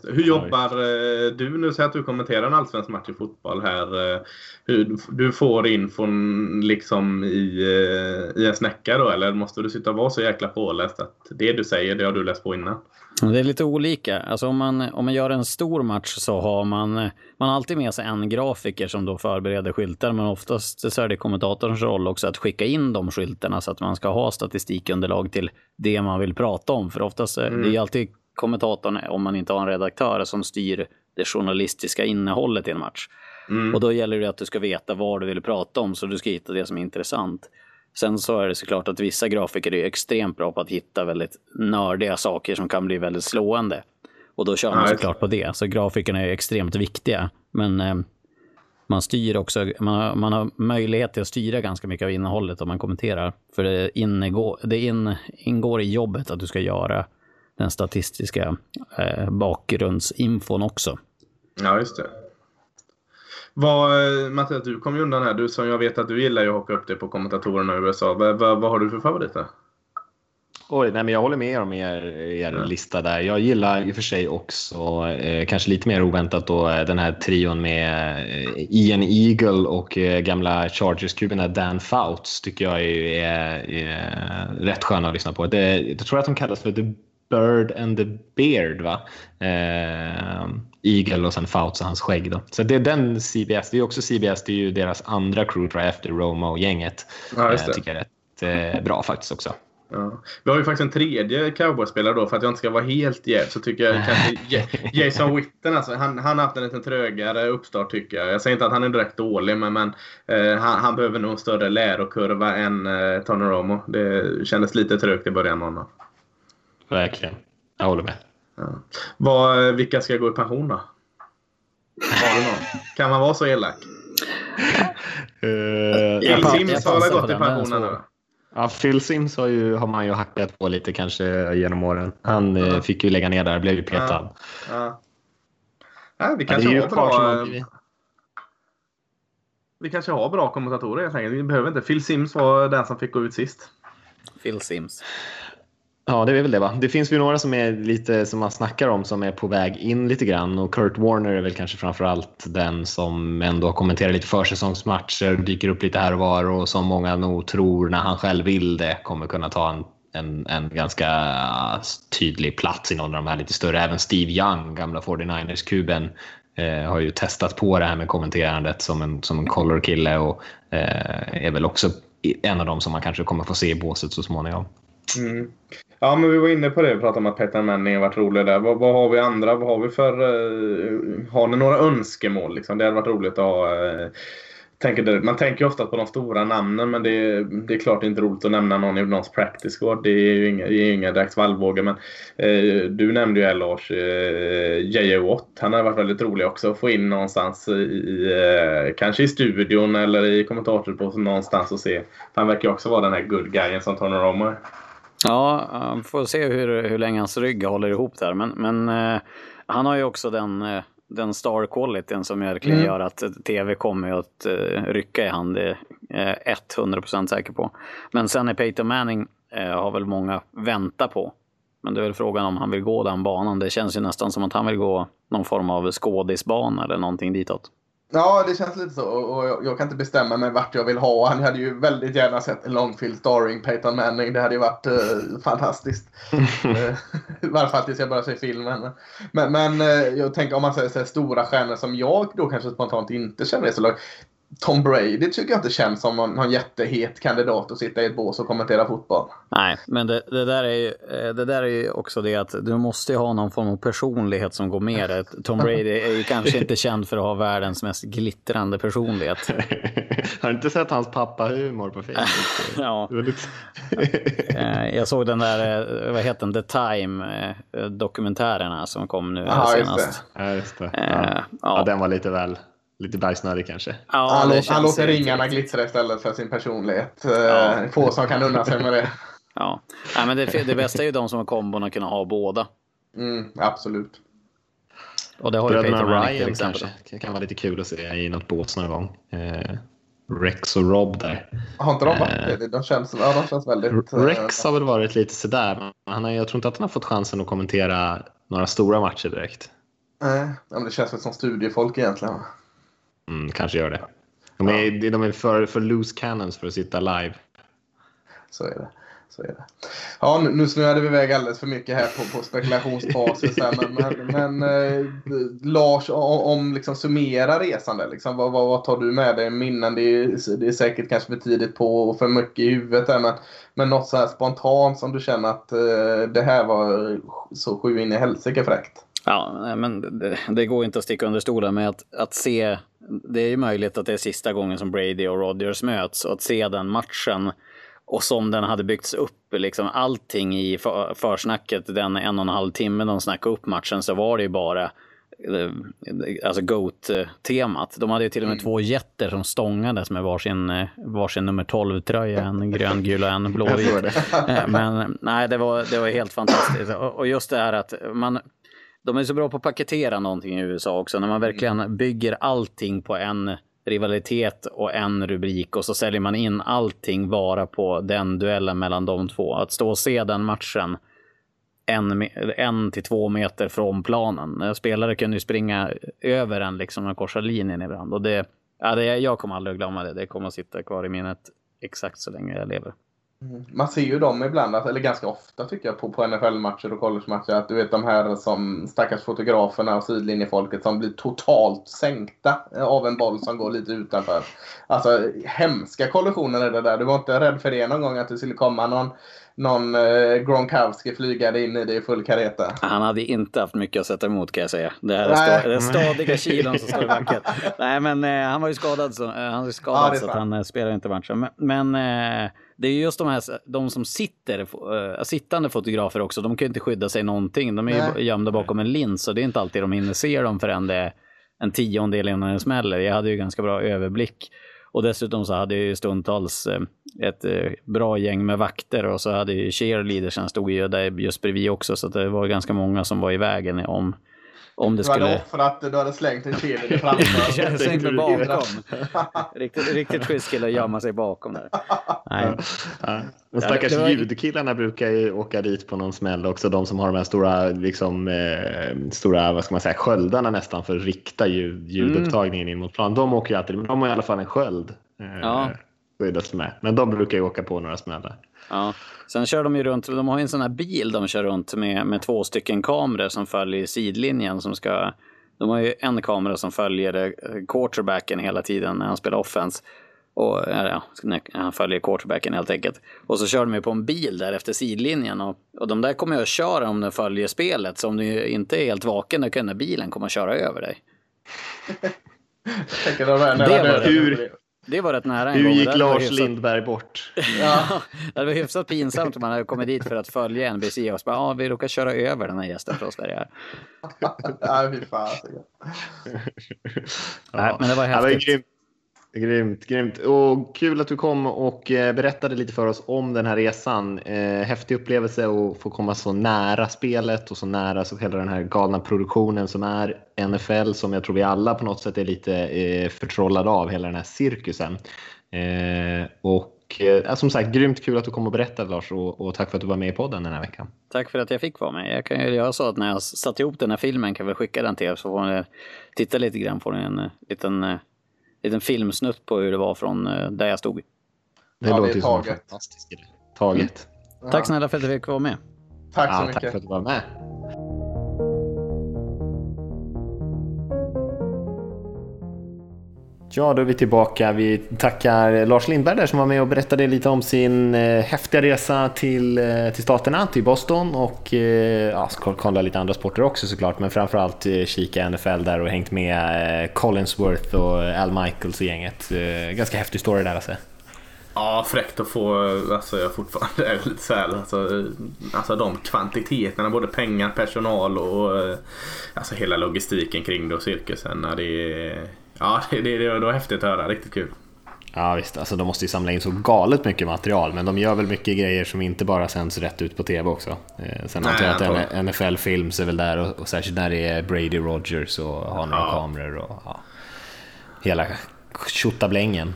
Hur jobbar eh, du nu? Säg att du kommenterar en allsvensk match i fotboll här. Eh, hur, du får infon liksom i, eh, i en snäcka då eller måste du sitta och vara så jäkla påläst att det du säger det har du läst på innan? Det är lite olika. Alltså om, man, om man gör en stor match så har man, man har alltid med sig en grafiker som då förbereder skyltar. Men oftast så är det kommentatorns roll också att skicka in de skyltarna så att man ska ha statistikunderlag till det man vill prata om. För oftast mm. det är alltid kommentatorn, om man inte har en redaktör, som styr det journalistiska innehållet i en match. Mm. Och då gäller det att du ska veta vad du vill prata om så du ska hitta det som är intressant. Sen så är det såklart att vissa grafiker är extremt bra på att hitta väldigt nördiga saker som kan bli väldigt slående. Och då kör man såklart på det. Så grafikerna är extremt viktiga. Men eh, man styr också, man har, man har möjlighet till att styra ganska mycket av innehållet om man kommenterar. För det, ingår, det in, ingår i jobbet att du ska göra den statistiska eh, bakgrundsinfon också. Ja, just det. Vad, Mattias, du kom ju undan här. Du som jag vet att du gillar ju att haka upp dig på kommentatorerna i USA. Vad, vad, har du för favoriter? Oj, nej, men jag håller med om er, er ja. lista där. Jag gillar i och för sig också, eh, kanske lite mer oväntat, då, eh, den här trion med eh, Ian Eagle och eh, gamla Chargers-kuben Dan Fouts tycker jag är, är, är rätt sköna att lyssna på. Det, jag tror att de kallas för The Bird and the Beard, va? Eh, Eagle och sen Fouts och hans skägg. Då. Så det är den CBS. Det är också CBS, det är ju deras andra crew efter Romo-gänget. Ja, eh, tycker jag är rätt eh, bra faktiskt också. Ja. Vi har ju faktiskt en tredje cowboyspelare då för att jag inte ska vara helt jäv så tycker jag kanske Jason Witten alltså, han, han har haft en lite trögare uppstart tycker jag. Jag säger inte att han är direkt dålig men, men eh, han, han, behöver nog en större lärokurva än eh, Tony Romo. Det kändes lite trögt i början med honom. Verkligen. Jag håller med. Ja. Vad, vilka ska gå i pension då? Har du någon? Kan man vara så elak? uh, <laughs> Phil Sims har väl gått i pension nu? Ja, Phil Sims har, ju, har man ju hackat på lite kanske genom åren. Han eh, ja. fick ju lägga ner där, blev ju petad. Ja. Ja. ja vi kanske har bra... Vi kanske har bra kommentatorer helt enkelt. Vi behöver inte. Phil Sims var den som fick gå ut sist. Phil Sims. Ja, det är väl det va. Det finns ju några som är lite som man snackar om som är på väg in lite grann och Kurt Warner är väl kanske framför allt den som ändå kommenterar lite försäsongsmatcher, dyker upp lite här och var och som många nog tror när han själv vill det kommer kunna ta en, en, en ganska tydlig plats i någon av de här lite större. Även Steve Young, gamla 49ers-kuben, eh, har ju testat på det här med kommenterandet som en, som en color-kille och eh, är väl också en av dem som man kanske kommer få se i båset så småningom. Mm. Ja, men vi var inne på det. Vi pratade om att Petter Manning har varit rolig där. Vad, vad har vi andra? Vad har vi för... Uh, har ni några önskemål? Liksom? Det hade varit roligt att ha... Uh, tänker, man tänker ofta på de stora namnen men det är, det är inte roligt att nämna någon i någons practice squad. Det är ju inga, det är inga direkt vallvågor. Men eh, du nämnde ju här Lars, eh, J.J. Watt. Han har varit väldigt rolig också att få in någonstans i, eh, kanske i studion eller i kommentatorposten någonstans och se. Han verkar ju också vara den här good guyen som tar några om. Ja, vi får se hur, hur länge hans rygg håller ihop där. Men, men eh, han har ju också den, eh, den star qualityn som verkligen mm. gör att tv kommer att eh, rycka i hand. Det är jag 100% säker på. Men sen är Peyton Manning eh, har väl många väntat på. Men det är väl frågan om han vill gå den banan. Det känns ju nästan som att han vill gå någon form av skådisbana eller någonting ditåt. Ja, det känns lite så. Och jag, jag, kan inte bestämma mig vart jag vill ha. Han hade ju väldigt gärna sett en långfilm starring Peyton Manning. Det hade ju varit uh, fantastiskt. uh, <laughs> I varje fall tills jag börjar se filmen. Men, men uh, jag tänker om man säger så stora stjärnor som jag då kanske spontant inte känner är så lag. Tom Brady tycker jag inte känns som någon, någon jättehet kandidat att sitta i ett bås och kommentera fotboll. Nej, men det, det, där är ju, eh, det där är ju också det att du måste ha någon form av personlighet som går med det. Tom Brady är ju kanske inte känd för att ha världens mest glittrande personlighet. <laughs> Har du inte sett hans pappa-humor på Facebook? <laughs> ja. <laughs> Eh, jag såg den där, eh, vad heter den, The Time-dokumentärerna som kom nu Aha, senast. Just det. Ja, just det. Ja. Ja. ja, den var lite väl Lite bajsnödig kanske. Ja, han, han låter ringarna glittra istället för sin personlighet. Ja. Eh, få som kan unna sig med det. Ja, Nej, men det, det bästa är ju de som har kombon att kunna ha båda. Mm, absolut. Och det har ju Peter Ryan till exempel. Kanske. Det kan vara lite kul att se i något båt någon gång. Eh, Rex och Rob där. Har inte de varit det? De känns, ja, de känns väldigt... Rex har väl varit lite sådär. Men han har, jag tror inte att han har fått chansen att kommentera några stora matcher direkt. Nej, men det känns väl som studiefolk egentligen. Mm, kanske gör det. De är, ja. de är för, för loose cannons för att sitta live. Så är det. Så är det. Ja, nu, snöade vi iväg alldeles för mycket här på, på spekulationsbasis. Här, men men, eh, Lars, om, om liksom summera resan där, liksom, vad, vad, vad, tar du med dig minnen? Det är, det är säkert kanske för tidigt på och för mycket i huvudet. Där, men, men något så här spontant som du känner att eh, det här var så sju in i helsike fräckt? Ja, men det, det, går inte att sticka under stolen med att, att se det är ju möjligt att det är sista gången som Brady och Rodgers möts och att se den matchen och som den hade byggts upp, liksom allting i för, försnacket, den en och en halv timme de snackade upp matchen så var det ju bara eh, alltså GOAT-temat. De hade ju till och med mm. två jätter som stångades med varsin, eh, varsin nummer 12-tröja, en grön, gul och en blåvit. Eh, men nej, det var, det var helt fantastiskt. Och just det här att man, de är så bra på att paketera någonting i USA också, när man verkligen bygger allting på en rivalitet och en rubrik och så säljer man in allting bara på den duellen mellan de två. Att stå och se den matchen en, en till två meter från planen. Spelare kunde ju springa över en liksom och korsa linjen ibland. Och det, ja, det, jag kommer aldrig att glömma det. Det kommer att sitta kvar i minnet exakt så länge jag lever. Mm. Man ser ju dem ibland, alltså, eller ganska ofta tycker jag, på, på NFL-matcher och college-matcher. Att du vet de här som stackars fotograferna och sidlinjefolket som blir totalt sänkta av en boll som går lite utanför. Alltså hemska kollisioner är det där. Du var inte rädd för det någon gång att det skulle komma någon någon eh, Gronkowski flygade in i det i full kareta. Han hade inte haft mycket att sätta emot kan jag säga. Det här är, sta, är stadiga kilon som står i backen. <laughs> Nej men eh, han var ju skadad så, eh, han var skadad ja, så att han eh, spelar inte matchen. Men, men eh, det är just de här de som sitter, äh, sittande fotografer också, de kan ju inte skydda sig någonting. De är Nej. ju gömda bakom en lins och det är inte alltid de hinner se dem förrän det är en tiondel innan den smäller. Jag hade ju ganska bra överblick. Och dessutom så hade jag ju stundtals eh, ett eh, bra gäng med vakter och så hade ju cheerleadersen stod ju där just bredvid också så det var ganska många som var i vägen om om det skulle... Du hade offrat du hade slängt en cheerleader framför. jag slängt mig bakom. riktigt, riktigt schysst kille att gömma sig bakom där. Nej. Ja. De stackars var... ljudkillarna brukar ju åka dit på någon smäll också. De som har de här stora, liksom, eh, stora vad ska man säga, sköldarna nästan för att rikta ljud, ljudupptagningen mm. in mot plan. De åker ju alltid, men de har i alla fall en sköld. Eh, ja. med. Men de brukar ju åka på några smällar. Ja. Sen kör de ju runt, de har ju en sån här bil de kör runt med, med två stycken kameror som följer sidlinjen som ska de har ju en kamera som följer eh, quarterbacken hela tiden när han spelar offense. Och, ja, han följer quarterbacken helt enkelt. Och så kör de ju på en bil där efter sidlinjen. Och, och de där kommer jag att köra om de följer spelet. Så om du inte är helt vaken då kan den där bilen komma att köra över dig. <laughs> det var hur, det var rätt nära en Hur gång. gick Lars hyfsat... Lindberg bort? <laughs> ja, det var hyfsat pinsamt om man hade kommit dit för att följa NBC och så bara, ja, vi råkar köra över den här gästen från Sverige. <laughs> ja, fy fan. Nej, men det var häftigt. Ja, Grymt, grymt. Och kul att du kom och eh, berättade lite för oss om den här resan. Eh, häftig upplevelse att få komma så nära spelet och så nära så hela den här galna produktionen som är NFL som jag tror vi alla på något sätt är lite eh, förtrollade av, hela den här cirkusen. Och som sagt, grymt kul att du kom och berättade Lars och, och, tack för att du var med i podden den här veckan. Tack för att jag fick vara med. Jag kan ju göra så att när jag satt ihop den här filmen kan vi skicka den till er så får ni titta lite grann på en liten liten filmsnutt på hur det var från eh, där jag stod. Det ja, låter taget. som fantastiskt. Taget. Mm. Tack snälla för att du fick vara med. Tack så ja, mycket. Tack för att du var med. Ja, då är vi tillbaka. Vi tackar Lars Lindberg där som var med och berättade lite om sin eh, häftiga resa till, eh, till staterna, till Boston och eh, ja, kolla lite andra sporter också såklart, men framförallt eh, kika NFL där och hängt med eh, Collinsworth och eh, Al Michaels och gänget. Eh, ganska häftig story där alltså. Ja, fräckt att få, alltså jag fortfarande <laughs> är lite så här, alltså, eh, alltså de kvantiteterna, både pengar, personal och eh, alltså hela logistiken kring det och cirkusen. Det är Ja, det, det, det var häftigt att höra. Riktigt kul. Ja visst, alltså de måste ju samla in så galet mycket material men de gör väl mycket grejer som inte bara sänds rätt ut på TV också. Eh, sen antar jag att NFL Films är väl där och, och särskilt när det är Brady Rogers och har några ja. kameror och ja, hela tjottablängen.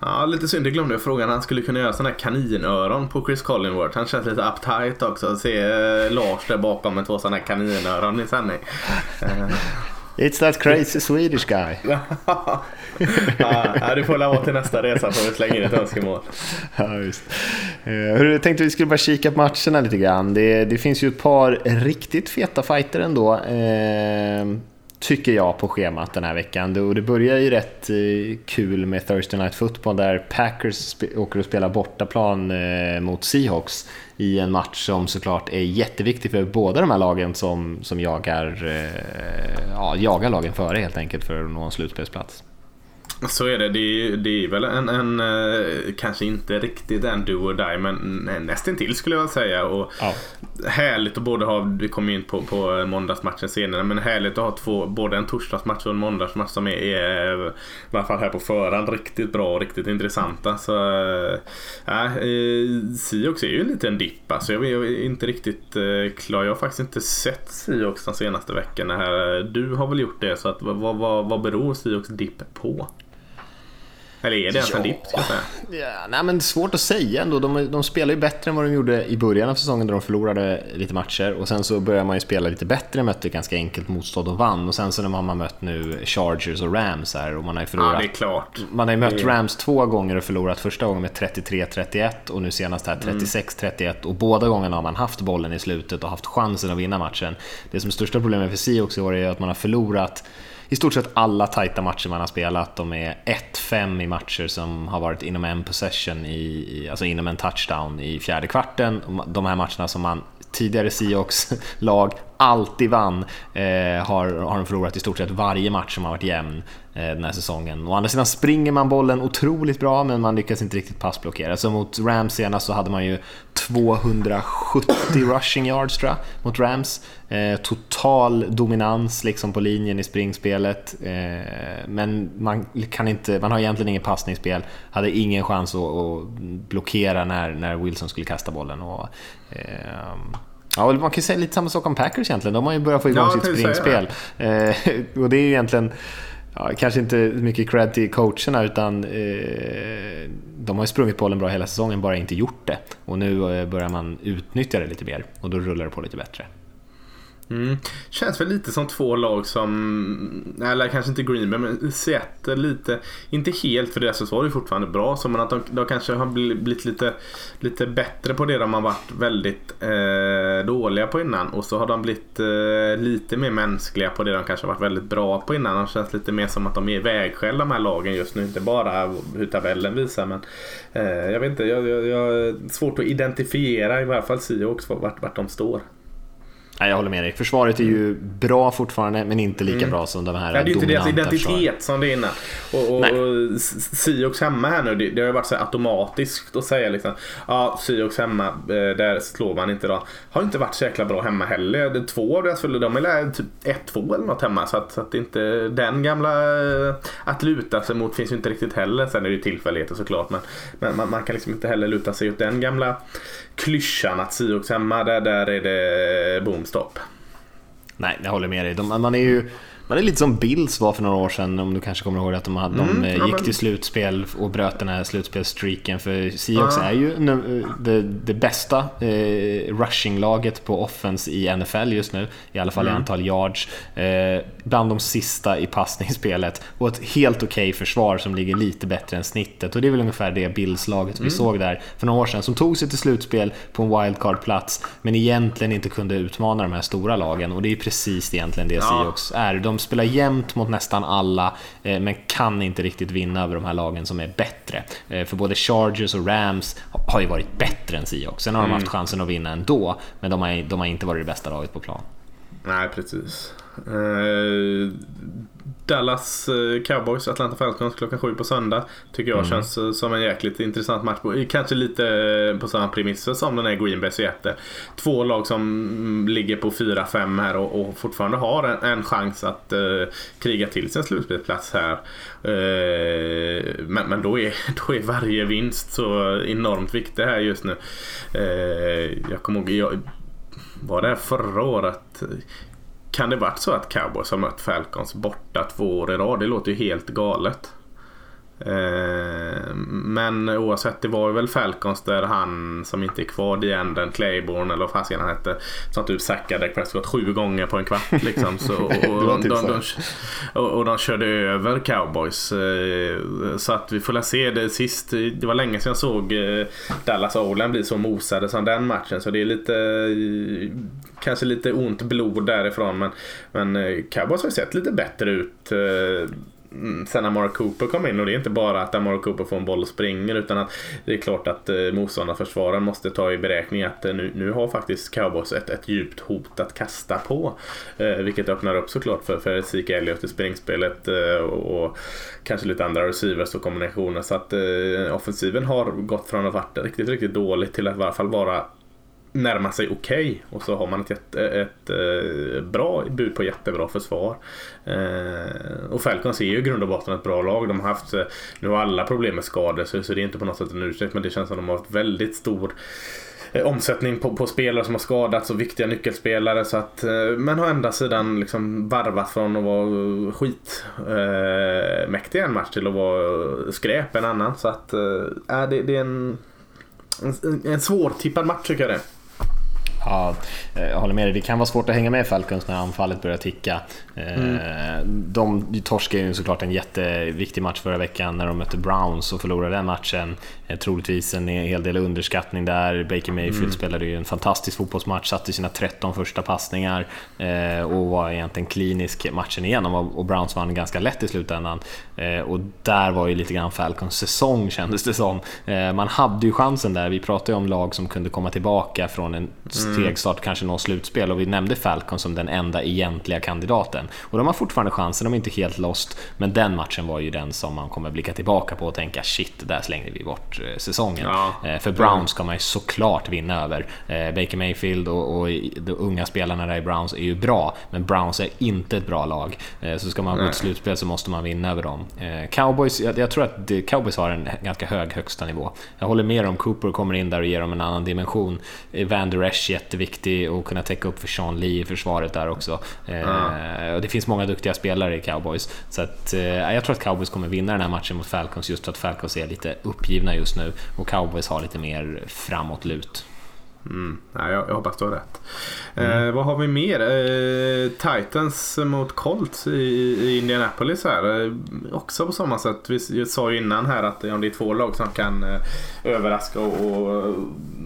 Ja, lite synd. Det glömde jag frågan. Han skulle kunna göra sådana här kaninöron på Chris Collingworth. Han känns lite uptight också. Se eh, Lars där bakom med två sådana här kaninöron i sändning. <laughs> It's that crazy Swedish guy. <laughs> ja, du får vara till nästa resa får vi slänga in ett önskemål. Ja, just. Jag eh, tänkte vi skulle bara kika på matcherna lite grann. Det, det finns ju ett par riktigt feta fighter ändå. Tycker jag, på schemat den här veckan. Och det börjar ju rätt eh, kul med Thursday Night Football där Packers åker och spelar bortaplan eh, mot Seahawks i en match som såklart är jätteviktig för båda de här lagen som, som jagar, eh, ja, jagar lagen före helt enkelt för att nå en slutspelsplats. Så är det. Det är, det är väl en, en, eh, kanske inte riktigt en do or die, men nästintill skulle jag säga. Och ja. Härligt att både ha, vi kommer in på, på måndagsmatchen senare, men härligt att ha två, både en torsdagsmatch och en måndagsmatch som är, är i alla fall här på förhand riktigt bra och riktigt intressanta. Så äh, Siox är ju en liten dipp alltså. Jag är inte riktigt klar. Jag har faktiskt inte sett Siox de senaste veckorna här. Du har väl gjort det, så att, vad, vad, vad beror Siox dipp på? Eller är det ens en dipp? Ja, nej, men svårt att säga ändå. De, de spelar ju bättre än vad de gjorde i början av säsongen där de förlorade lite matcher. Och sen så börjar man ju spela lite bättre, mötte ganska enkelt motstånd och vann. Och sen så har man mött nu Chargers och Rams här och man har ju förlorat. Ja, det är klart. Man har ju mött Rams två gånger och förlorat första gången med 33-31 och nu senast här 36-31. Och båda gångerna har man haft bollen i slutet och haft chansen att vinna matchen. Det som är största problemet för Seahawks i år är att man har förlorat i stort sett alla tajta matcher man har spelat. De är 1-5 i matcher som har varit inom en possession, i, alltså inom en touchdown i fjärde kvarten. De här matcherna som man tidigare Seahawks-lag <laughs> alltid vann eh, har, har de förlorat i stort sett varje match som har varit jämn eh, den här säsongen. Å andra sidan springer man bollen otroligt bra men man lyckas inte riktigt passblockera. Så mot Rams senast så hade man ju 270 rushing yards tror jag, mot Rams. Eh, total dominans liksom på linjen i springspelet. Eh, men man, kan inte, man har egentligen inget passningsspel. Hade ingen chans att, att blockera när, när Wilson skulle kasta bollen. Och, eh, Ja, man kan säga lite samma sak om Packers egentligen. De har ju börjat få igång ja, sitt springspel. Eh, <laughs> och det är ju egentligen ja, kanske inte mycket cred till coacherna utan eh, de har ju sprungit bollen bra hela säsongen, bara inte gjort det. Och nu eh, börjar man utnyttja det lite mer och då rullar det på lite bättre. Mm. Känns väl lite som två lag som, eller kanske inte Green Bay, men Seattle lite, inte helt för deras försvar är fortfarande bra, så men att de, de kanske har blivit lite, lite bättre på det de har varit väldigt eh, dåliga på innan och så har de blivit eh, lite mer mänskliga på det de kanske har varit väldigt bra på innan. Det känns lite mer som att de är vägskäl de här lagen just nu, inte bara hur tabellen visar men eh, jag vet inte, jag, jag, jag svårt att identifiera i varje fall Seahawks vart, vart de står. Nej, jag håller med dig. Försvaret är ju bra fortfarande, men inte lika mm. bra som de här ja, Det är inte deras identitet försvar. som det är innan. Och, och, och Siox hemma här nu, det, det har varit så automatiskt att säga liksom, ja, Siox hemma, eh, där slår man inte då. Har inte varit så jäkla bra hemma heller. Två av deras följder, de är typ 1-2 eller något hemma. Så att, så att inte den gamla eh, att luta sig mot finns ju inte riktigt heller. Sen är det ju tillfälligheter såklart, men, men man, man, kan liksom inte heller luta sig åt den gamla klyschan att Siox hemma, där, där är det boomstopp. Nej, jag håller med dig. De, man är ju man är lite som Bills var för några år sedan, om du kanske kommer ihåg att de, hade, mm, de ja, gick till slutspel och bröt den här slutspelsstreaken. För Seahawks ja. är ju det, det bästa eh, rushinglaget på offense i NFL just nu, i alla fall mm. i antal yards. Eh, bland de sista i passningsspelet och ett helt okej okay försvar som ligger lite bättre än snittet. Och det är väl ungefär det Bills-laget mm. vi såg där för några år sedan, som tog sig till slutspel på en wildcard-plats, men egentligen inte kunde utmana de här stora lagen. Och det är precis egentligen det ja. Seahawks är. De de spelar jämnt mot nästan alla, eh, men kan inte riktigt vinna över de här lagen som är bättre. Eh, för både Chargers och Rams har ju varit bättre än Seahawks. Sen har de mm. haft chansen att vinna ändå, men de har, de har inte varit det bästa laget på plan. Nej, precis. Uh, Dallas eh, Cowboys, Atlanta Falcons klockan sju på söndag. Tycker jag mm. känns eh, som en jäkligt intressant match. Kanske lite eh, på samma premisser som den är Green Bay Seattle. Två lag som mm, ligger på 4-5 här och, och, fortfarande har en, en chans att uh, kriga till sin slutspelsplats här. Uh, men, men då, är, <laughs> då är varje vinst så enormt viktig här just nu. Uh, jag kommer ihåg, jag, var det förra året? Kan det varit så att Cowboys har mött Falcons borta två år i rad? Det låter ju helt galet. Eh, men oavsett, det var väl Falcons där han som inte är kvar i änden, Claiborne eller vad fasiken han hette, som typ sackade Prescott sju gånger på en kvart. Liksom. Så, <laughs> och, och, typ de, de, och, och de körde över cowboys. Eh, Så att vi får la se det sist. Det var länge sedan jag såg eh, Dallas Olen bli så mosade som den matchen. Så det är lite kanske lite ont blod därifrån. Men, men cowboys har ju sett lite bättre ut. Mm, sen när Amara Cooper kom in och det är inte bara att Amara Cooper får en boll och springer utan att det är klart att eh, motståndarförsvararen måste ta i beräkning att eh, nu, nu har faktiskt cowboys ett, ett djupt hot att kasta på. Eh, vilket öppnar upp såklart för, för Zeke Elliot i springspelet eh, och, och kanske lite andra receivers och kombinationer. Så att eh, offensiven har gått från att ha varit riktigt, riktigt dåligt till att i alla fall vara närma sig okej och så har man ett, jätte, ett, eh, bra bud på jättebra försvar. Eh, och Falcons är ju i grund och botten ett bra lag. De har haft, eh, nu har alla problem med skador så, så det är inte på något sätt en ursäkt men det känns som att de har haft väldigt stor eh, omsättning på, på spelare som har skadats och viktiga nyckelspelare. Så att, men har ända sidan liksom varvat från att vara skitmäktig eh, en match till att vara skräp en annan. Så att eh, äh, det, det är en, en, en svårtippad match tycker jag det. Ja, eh, jag håller med dig. Det kan vara svårt att hänga med Falcons när anfallet börjar ticka. Mm. De torskade ju såklart en jätteviktig match förra veckan när de mötte Browns och förlorade den matchen. Eh, troligtvis en hel del underskattning där. Baker Mayfield mm. spelade ju en fantastisk fotbollsmatch, satte sina 13 första passningar och var egentligen klinisk matchen igenom och Browns vann ganska lätt i slutändan. Och där var ju lite grann Falcons säsong <laughs> kändes det som. Man hade ju chansen där. Vi pratade ju om lag som kunde komma tillbaka från en stegstart, kanske nå slutspel och vi nämnde Falcon som den enda egentliga kandidaten. Och de har fortfarande chansen, de är inte helt lost, men den matchen var ju den som man kommer blicka tillbaka på och tänka shit, där slängde vi bort eh, säsongen. Ja. Eh, för Browns ska man ju såklart vinna över. Eh, Baker Mayfield och, och de unga spelarna där i Browns är ju bra, men Browns är inte ett bra lag. Så ska man gå till slutspel så måste man vinna över dem. Cowboys, jag, jag tror att Cowboys har en ganska hög högsta nivå. Jag håller med om Cooper kommer in där och ger dem en annan dimension. Van Der Esch jätteviktig och kunna täcka upp för Sean Lee i försvaret där också. Mm det finns många duktiga spelare i Cowboys. Så att, eh, jag tror att Cowboys kommer vinna den här matchen mot Falcons just för att Falcons är lite uppgivna just nu och Cowboys har lite mer framåtlut. Mm. Ja, jag, jag hoppas du har rätt. Mm. Eh, vad har vi mer? Eh, Titans mot Colts i, i Indianapolis här. Eh, också på samma sätt. Vi sa ju innan här att om det är två lag som kan eh, överraska och, och,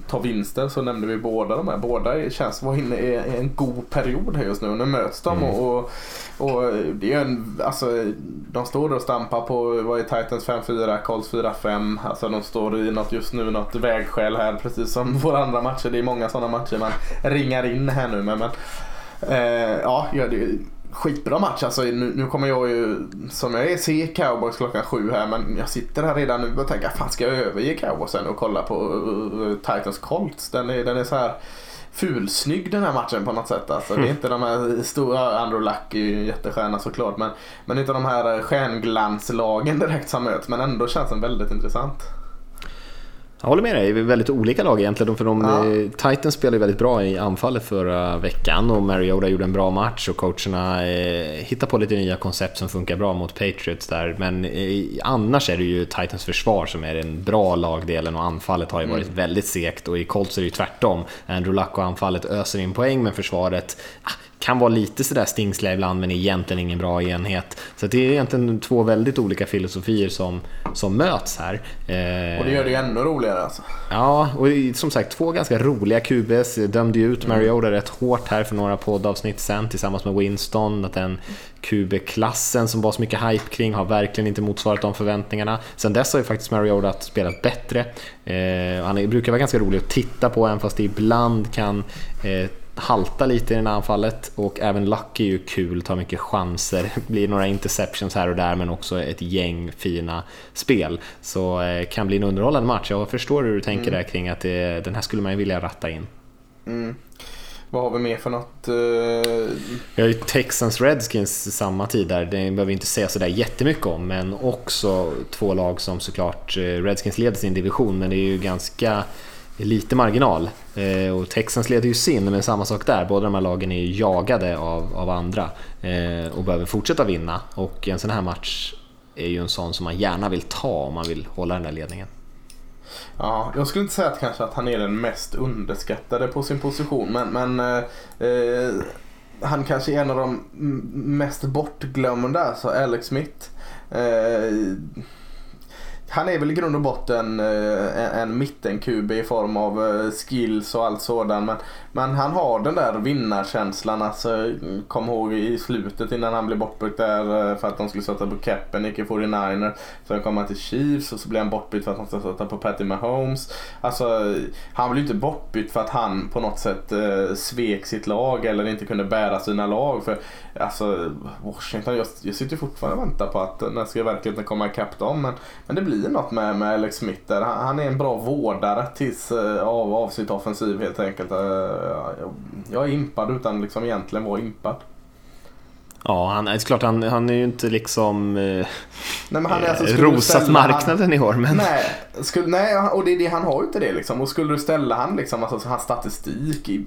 ta vinster så nämnde vi båda de här. Båda känns vara inne i en god period här just nu. Nu möts de mm. och, och det är en, alltså, de står och stampar på, vad är Titans 5-4, Colts 4-5. Alltså de står i något just nu, något vägskäl här precis som <laughs> våra andra matcher. Det är många sådana matcher man ringar in här nu. Men, men eh, ja, det är skitbra match. Alltså, nu, nu kommer jag ju, som jag är, se Cowboys klockan sju här. Men jag sitter här redan nu och tänker, fan ska jag överge Cowboysen och kolla på uh, Titans Colts? Den är, den är så här fulsnygg den här matchen på något sätt. Alltså, det är inte de här stora, Andrew Luck är ju en jättestjärna såklart. Men, men inte de här stjärnglanslagen direkt som möts. Men ändå känns den väldigt intressant. Jag håller med dig, vi är väldigt olika lag egentligen. För de, ja. Titans spelade väldigt bra i anfallet förra veckan och Mariota gjorde en bra match och coacherna eh, hittar på lite nya koncept som funkar bra mot Patriots där. Men eh, annars är det ju Titans försvar som är den bra lagdelen och anfallet har ju varit mm. väldigt segt och i Colts är det ju tvärtom. Andrew Luck och anfallet öser in poäng men försvaret ah, kan vara lite sådär stingsliga ibland men egentligen ingen bra enhet. Så det är egentligen två väldigt olika filosofier som, som möts här. Eh, och det gör det ju ännu roligare alltså. Ja, och som sagt två ganska roliga QBs. Dömde ju ut Mariota mm. rätt hårt här för några poddavsnitt sen tillsammans med Winston. Att den QB-klassen som var så mycket hype kring har verkligen inte motsvarat de förväntningarna. Sen dess har ju faktiskt Mariota spelat bättre. Eh, han brukar vara ganska rolig att titta på även fast det ibland kan eh, halta lite i det här anfallet och även Luck är ju kul, tar mycket chanser, det <laughs> blir några interceptions här och där men också ett gäng fina spel. Så eh, kan bli en underhållande match. Jag förstår hur du tänker mm. där kring att det, den här skulle man ju vilja ratta in. Mm. Vad har vi mer för något? Uh... Vi har ju Texans Redskins samma tid där, det behöver vi inte säga sådär jättemycket om, men också två lag som såklart, eh, Redskins leder sin division, men det är ju ganska lite marginal. Eh, och Texans leder ju sin, men samma sak där. Båda de här lagen är ju jagade av, av andra eh, och behöver fortsätta vinna. Och en sån här match är ju en sån som man gärna vill ta om man vill hålla den där ledningen. Ja, jag skulle inte säga att kanske att han är den mest underskattade på sin position men, men eh, eh han kanske är en av de mest bortglömda, alltså Alex Smith. Eh, han är väl i grund och botten eh, en mitten-QB i form av eh, skills och allt sådant. Men, men han har den där vinnarkänslan. Alltså, kom ihåg i slutet innan han blev bortbytt där eh, för att de skulle sätta på Kaepernick i 49er. Sen kom han till Chiefs och så blev han bortbytt för att han skulle sätta på Patty Mahomes. Alltså, han blev inte bortbytt för att han på något sätt eh, svek sitt lag eller inte kunde bära sina lag. För alltså, Washington, jag, jag sitter fortfarande och väntar på att när ska verkligheten komma ikapp dem. Men, men det blir något med, med Alex Smith där. Han, han är en bra vårdare tills, eh, av, av sitt offensiv helt enkelt. Eh, jag är impad utan liksom egentligen vara impad. Ja, han, det är klart han, han är ju inte liksom eh, nej, men han är alltså, rosat marknaden han, i år. Men... Nej, skulle, nej, och det är det, han har ju inte det liksom. Och skulle du ställa han liksom, alltså hans statistik i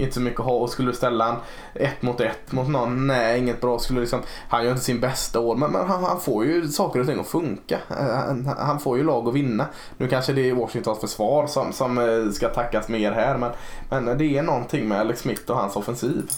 inte så mycket att ha. Och skulle du ställa han ett mot ett mot någon, nej inget bra. Skulle liksom, han gör inte sin bästa år men, men han, han, får ju saker och ting att funka. Eh, han, han, får ju lag att vinna. Nu kanske det är Washingtons försvar som, som eh, ska tackas mer här men, men det är någonting med Alex Smith och hans offensiv.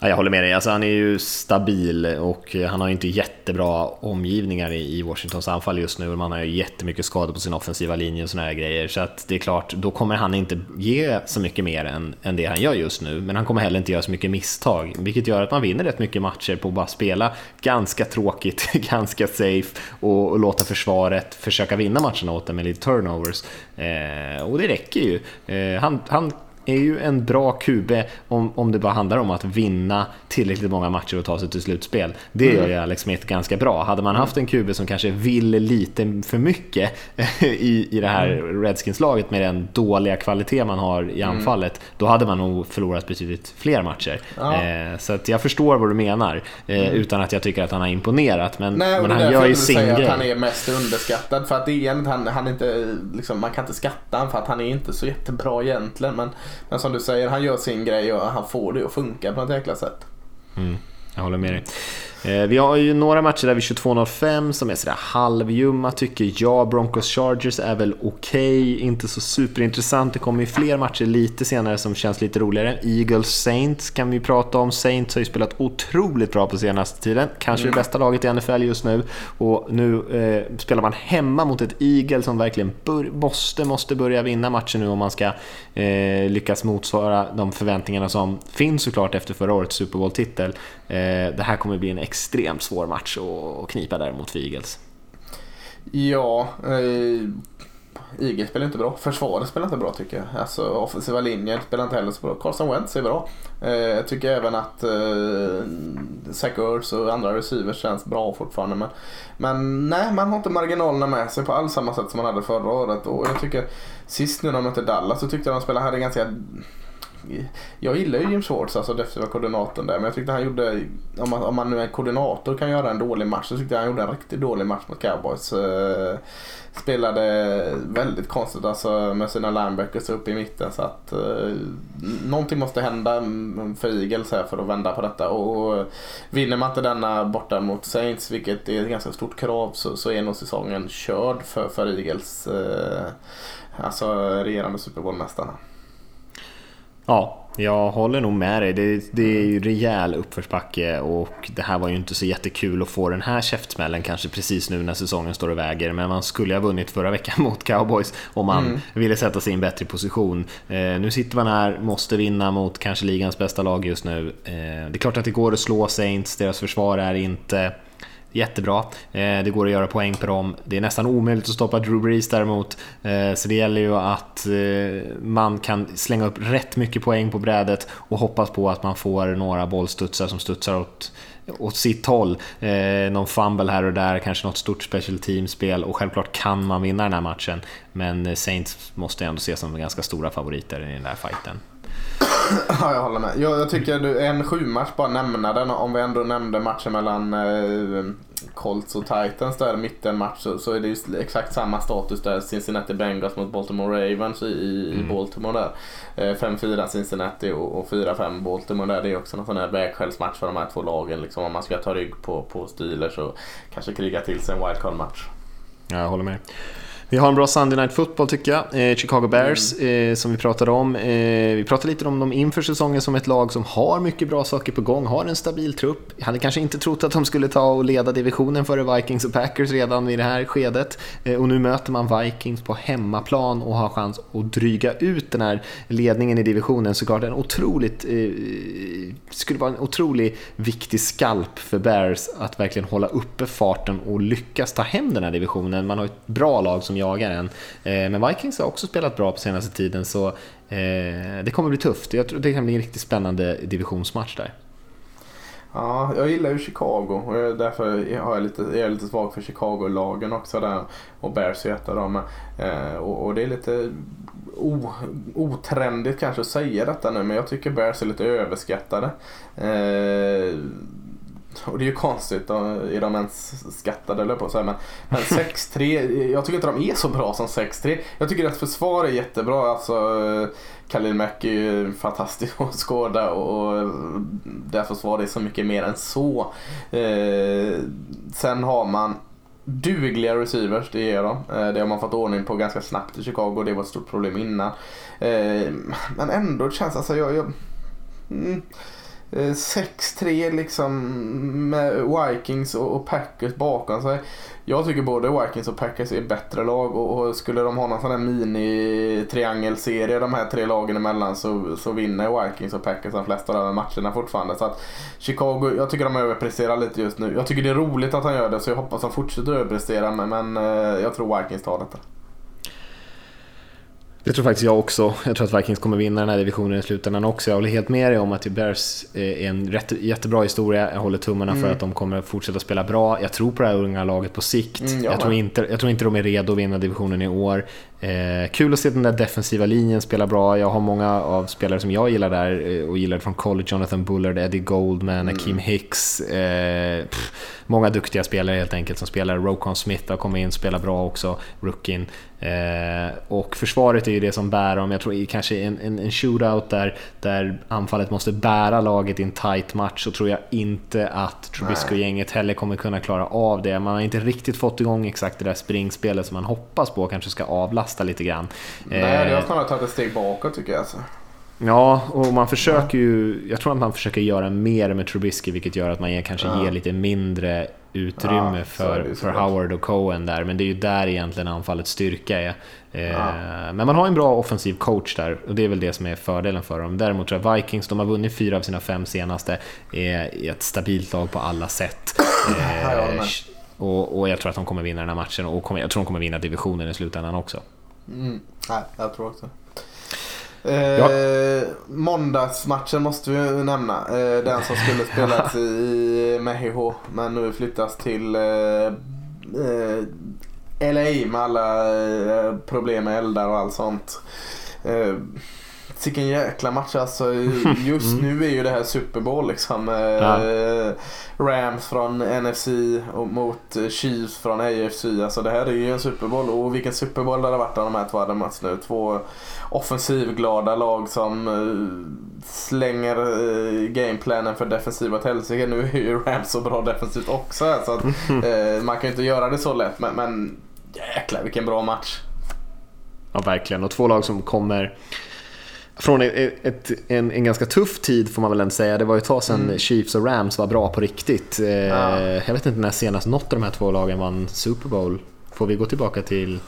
Ja, jag håller med dig, alltså, han är ju stabil och han har inte jättebra omgivningar i Washingtons anfall just nu. Man har ju jättemycket skador på sin offensiva linje och såna här grejer. Så att det är klart, då kommer han inte ge så mycket mer än, än det han gör just nu. Men han kommer heller inte göra så mycket misstag, vilket gör att man vinner rätt mycket matcher på att bara spela ganska tråkigt, <laughs> ganska safe och, och låta försvaret försöka vinna matcherna åt en med lite turnovers. Eh, och det räcker ju. Eh, han, han är ju en bra QB om, om det bara handlar om att vinna tillräckligt många matcher och ta sig till slutspel. Det mm. gör ju Alex Smith ganska bra. Hade man haft en QB som kanske vill lite för mycket <laughs> i, i det här mm. Redskins-laget med den dåliga kvalitet man har i mm. anfallet, mm. då hade man nog förlorat betydligt fler matcher. Ja. Eh, så jag förstår vad du menar, eh, mm. utan att jag tycker att han har imponerat. Men, Nej, men han gör ju sin grej. Att han är mest underskattad, för att igen, han, han inte, liksom, man kan inte skatta honom för att han är inte så jättebra egentligen. Men men som du säger, han gör sin grej och han får det att funka på något jäkla sätt. Mm, jag håller med dig. Eh, vi har ju några matcher där vi 22.05 som är sådär halvjumma tycker jag. Broncos Chargers är väl okej, okay, inte så superintressant. Det kommer ju fler matcher lite senare som känns lite roligare. Eagles Saints kan vi prata om. Saints har ju spelat otroligt bra på senaste tiden. Kanske mm. det bästa laget i NFL just nu. Och nu eh, spelar man hemma mot ett Eagle som verkligen måste, måste börja vinna matchen nu om man ska eh, lyckas motsvara de förväntningarna som finns såklart efter förra årets Super Bowl-titel. Eh, det här kommer bli en extremt svår match att knipa där mot Eagles. Ja, eh, Eagles spelar inte bra. Försvaret spelar inte bra tycker jag. Alltså offensiva linjen spelar inte heller så bra. Carson Wentz är bra. Eh, jag tycker även att eh, Zach Ertz och andra receivers känns bra fortfarande. Men, men nej, man har inte marginalerna med sig på alls samma sätt som man hade förra året. Och jag tycker sist nu när de mötte Dallas så tyckte jag de spelade hade ganska jag gillar ju Jim Schwartz, alltså defensiva koordinatorn där. Men jag tyckte han gjorde, om man, om man nu är en koordinator kan göra en dålig match, så tyckte jag han gjorde en riktigt dålig match mot Cowboys. Eh, spelade väldigt konstigt alltså med sina linebackers uppe i mitten. Så att eh, någonting måste hända för Eagles här för att vända på detta. Och, och vinner man inte denna borta mot Saints, vilket är ett ganska stort krav, så, så är nog säsongen körd för, för Eagles. Eh, alltså regerande Super Bowl-mästarna. Ja, jag håller nog med dig. Det, det är ju rejäl uppförsbacke och det här var ju inte så jättekul att få den här käftsmällen kanske precis nu när säsongen står och väger. Men man skulle ha vunnit förra veckan <laughs> mot Cowboys om man mm. ville sätta sig i en bättre position. Eh, nu sitter man här, måste vinna mot kanske ligans bästa lag just nu. Eh, det är klart att det går att slå Saints, deras försvar är inte jättebra. Eh, det går att göra poäng på dem. Det är nästan omöjligt att stoppa Drew Brees däremot. Eh, så det gäller ju att eh, man kan slänga upp rätt mycket poäng på brädet och hoppas på att man får några bollstudsar som studsar åt åt sitt håll. Eh, någon fumble här och där, kanske något stort special team-spel och självklart kan man vinna den här matchen. Men Saints måste ändå ses som ganska stora favoriter i den där fighten. <clears throat> Ja, jag håller med. Jag, jag tycker du, en sju-match, bara nämna den. Om vi ändå nämnde matchen mellan eh, Colts och Titans där, mittenmatch, så, så är det just exakt samma status där. Cincinnati Bengals mot Baltimore Ravens i, i Mm. Baltimore där. Eh, 5-4 Cincinnati och, och 4-5 Baltimore där. Det är också en sån här vägskällsmatch för de här två lagen. Liksom, om man ska ta rygg på, på Steelers och kanske kriga till sig en wildcard-match. Ja, jag håller med. Vi har en bra Sunday Night Football tycker jag. Eh, Chicago Bears eh, som vi pratade om. Eh, vi pratade lite om dem inför säsongen som ett lag som har mycket bra saker på gång, har en stabil trupp. Jag hade kanske inte trott att de skulle ta och leda divisionen före Vikings och Packers redan i det här skedet. Eh, och nu möter man Vikings på hemmaplan och har chans att dryga ut den här ledningen i divisionen. Såklart en otroligt, eh, skulle vara en otroligt viktig skalp för Bears att verkligen hålla uppe farten och lyckas ta hem den här divisionen. Man har ett bra lag som jagar en. Eh, men Vikings har också spelat bra på senaste tiden så eh, det kommer bli tufft. Jag tror det kan bli en riktigt spännande divisionsmatch där. Ja, jag gillar ju Chicago och därför har jag lite, är jag lite svag för Chicago-lagen också där. Och Bears är ett av dem. Eh, och det är lite o, otrendigt kanske att säga detta nu men jag tycker Bears är lite överskattade. Eh, <laughs> och det är ju konstigt, är de ens skattade eller på att säga. Men, men <laughs> 6-3, jag tycker inte de är så bra som 6-3. Jag tycker att försvar är jättebra. Alltså, Khalil Mack är ju fantastisk <laughs> att skåda och, där försvar är så mycket mer än så. Eh, sen har man dugliga receivers, det är de. Eh, det har man fått ordning på ganska snabbt i Chicago. Det var ett stort problem innan. Eh, men ändå, det känns alltså jag... jag mm, Eh, 6-3 liksom med Vikings och, Packers bakom sig. Jag tycker både Vikings och Packers är bättre lag och, skulle de ha någon sån här mini-triangelserie de här tre lagen emellan så, så vinner Vikings och Packers de flesta av de här matcherna fortfarande. Så att Chicago, jag tycker de överpresterar lite just nu. Jag tycker det är roligt att han gör det så jag hoppas att han fortsätter överprestera men, men eh, jag tror Vikings tar detta. Det tror faktiskt jag också. Jag tror att Vikings kommer vinna den här divisionen i slutändan också. Jag håller helt med dig om att Bears är en rätt, jättebra historia. Jag håller tummarna för att de kommer fortsätta spela bra. Jag tror på det här unga laget på sikt. Mm, jag jag, tror inte, jag tror inte de är redo att vinna divisionen i år. Eh, kul att se den där defensiva linjen spela bra. Jag har många av spelare som jag gillar där eh, och gillade från college. Jonathan Bullard, Eddie Goldman, Akeem Hicks. Eh, pff, många duktiga spelare helt enkelt som spelar. Rokon Smith har kommit in och spelar bra också, rookien. Eh, och försvaret är ju det som bär dem. Jag tror kanske en, en, en shootout där, där anfallet måste bära laget i en tight match så tror jag inte att Trubisky-gänget heller kommer kunna klara av det. Man har inte riktigt fått igång exakt det där springspelet som man hoppas på kanske ska avlasta lite grann. Nej, det har Eh, snarare tagit ett steg bakåt tycker jag. Alltså. Ja, och man försöker ju... Jag tror att man försöker göra mer med Trubisky, vilket gör att man kanske ger lite mindre utrymme Ja, för, för. Howard och Cohen där. Men det är ju där egentligen anfallets styrka är. Eh, Men man har en bra offensiv coach där och det är väl det som är fördelen för dem. Däremot tror jag Vikings, de har vunnit fyra av sina fem senaste, är ett stabilt lag på alla sätt. <clears throat> Ja, med. och, och jag tror att de kommer vinna den här matchen och jag tror de kommer vinna divisionen i slutändan också. Mm. Nej, jag tror också. Eh, Måndagsmatchen måste vi nämna. Eh, den som skulle <laughs> spelats i Mexico men nu flyttas till eh, eh, LA med alla eh, problem med eldar och allt sånt. Vilken jäkla match alltså. <laughs> Just nu är ju det här Super Bowl liksom. Eh, Ja. Rams från NFC mot eh, Chiefs från AFC. Alltså det här är ju en Super Bowl och vilken Super Bowl det hade varit av de här två hade mötts nu. Två offensivglada lag som eh, slänger gameplanen för defensiv åt helsike. Nu är ju Rams så bra defensivt också så att, <laughs> man kan ju inte göra det så lätt men, men jäklar vilken bra match. Ja, verkligen. Och två lag som kommer från ett, ett, en, en ganska tuff tid får man väl ändå säga. Det var ju ett tag sedan Chiefs och Rams var bra på riktigt. Eh, Ja. Jag vet inte när senast något av de här två lagen vann Super Bowl. Får vi gå tillbaka till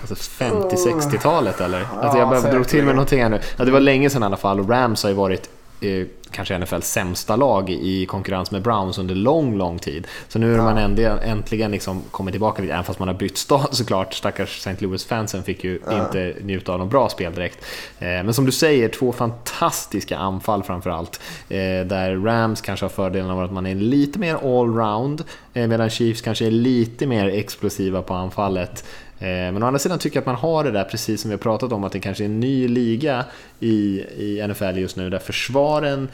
alltså 50-60-talet eller? Alltså jag drog till med någonting här nu. Ja, det var länge sedan i alla fall och Rams har ju varit eh, kanske NFLs sämsta lag i konkurrens med Browns under lång, lång tid. Så nu är man ändå, äntligen liksom kommit tillbaka lite, även fast man har bytt stad <laughs> såklart. Stackars St. Louis-fansen fick ju inte njuta av någon bra spel direkt. Eh, Men som du säger, två fantastiska anfall framför allt. Eh, Där Rams kanske har fördelen av att man är lite mer allround, eh, medan Chiefs kanske är lite mer explosiva på anfallet. Eh, Men å andra sidan tycker jag att man har det där, precis som vi har pratat om, att det kanske är en ny liga i, i NFL just nu, där försvaren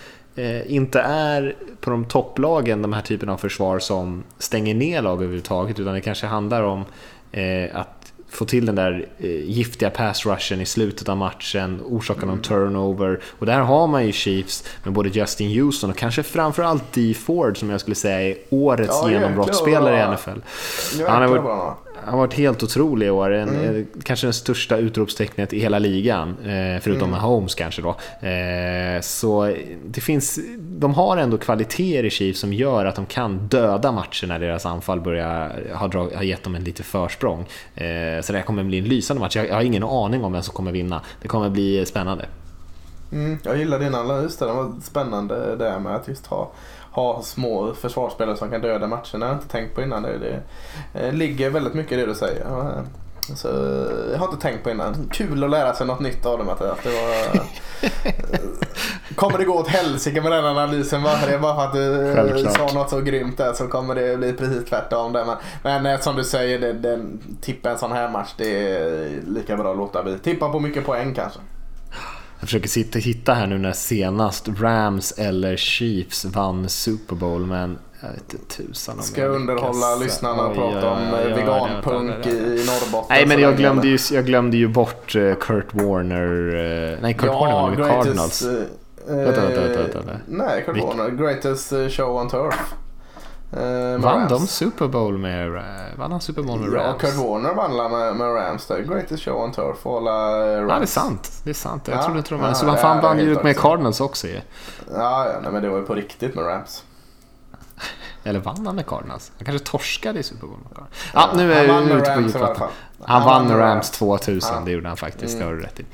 inte är på de topplagen de här typen av försvar som stänger ner lag överhuvudtaget, utan det kanske handlar om att få till den där eh, giftiga pass rushen i slutet av matchen, orsaka någon mm. turnover. Och där har man ju Chiefs med både Justin Houston och kanske framförallt Dee Ford som jag skulle säga är årets ja, genombrottsspelare i NFL. Han har varit, han har varit helt otrolig i år. En, mm. Eh, kanske den största utropstecknet i hela ligan. Eh, förutom mm. Holmes kanske då. Eh, så det finns, de har ändå kvaliteter i Chiefs som gör att de kan döda matcher när deras anfall börjar ha, drag, ha gett dem en lite försprång. Så det här kommer bli en lysande match. Jag har ingen aning om vem som kommer vinna. Det kommer bli spännande. Mm, jag gillar din analys där. Det var spännande det med att just ha ha små försvarsspelare som kan döda matcherna. Jag har inte tänkt på innan. Det, det eh, ligger väldigt mycket i det du säger. Så, jag har inte tänkt på innan. Kul att lära sig något nytt av det Mattias. Det var, <laughs> kommer det gå åt helsike med den analysen? Bara, bara för att du Självklart. sa något så grymt där så kommer det bli precis tvärtom. Där. Men, men eh, som du säger, det, det, tippa en sån här match det är lika bra att låta bli. Tippa på mycket poäng kanske. Jag försöker sitta, hitta här nu när senast Rams eller Chiefs vann Super Bowl, men jag vet inte tusan om Ska jag underhålla lyssnarna och prata om ja, veganpunk i, i Norrbotten? Nej, men jag glömde, ju, jag glömde ju bort eh, Kurt Warner. Eh, nej, Kurt ja, Warner var med Cardinals. Uh, vänta, vänta, vänta, vänta, Nej, Kurt? Warner. Greatest show on turf. Eh, vann de Super Bowl med, vann han Super Bowl med Rams? Ja, Kurt Warner vann med, med Rams där. Greatest show on turf alla Rams. Ja, det är sant. Det är sant. Jag ja, trodde inte de vann. Ja, så ja, fan vann ju med Cardinals också ju. Ja, ja nej, men det var ju på riktigt med Rams. Eller vann han med Cardinals? Han kanske torskade i Super Bowl med Cardinals. Ja, nu är vi ute på djupt vatten. Han, vann med Rams 2000, ja. det gjorde han faktiskt. Mm. Det har du rätt i.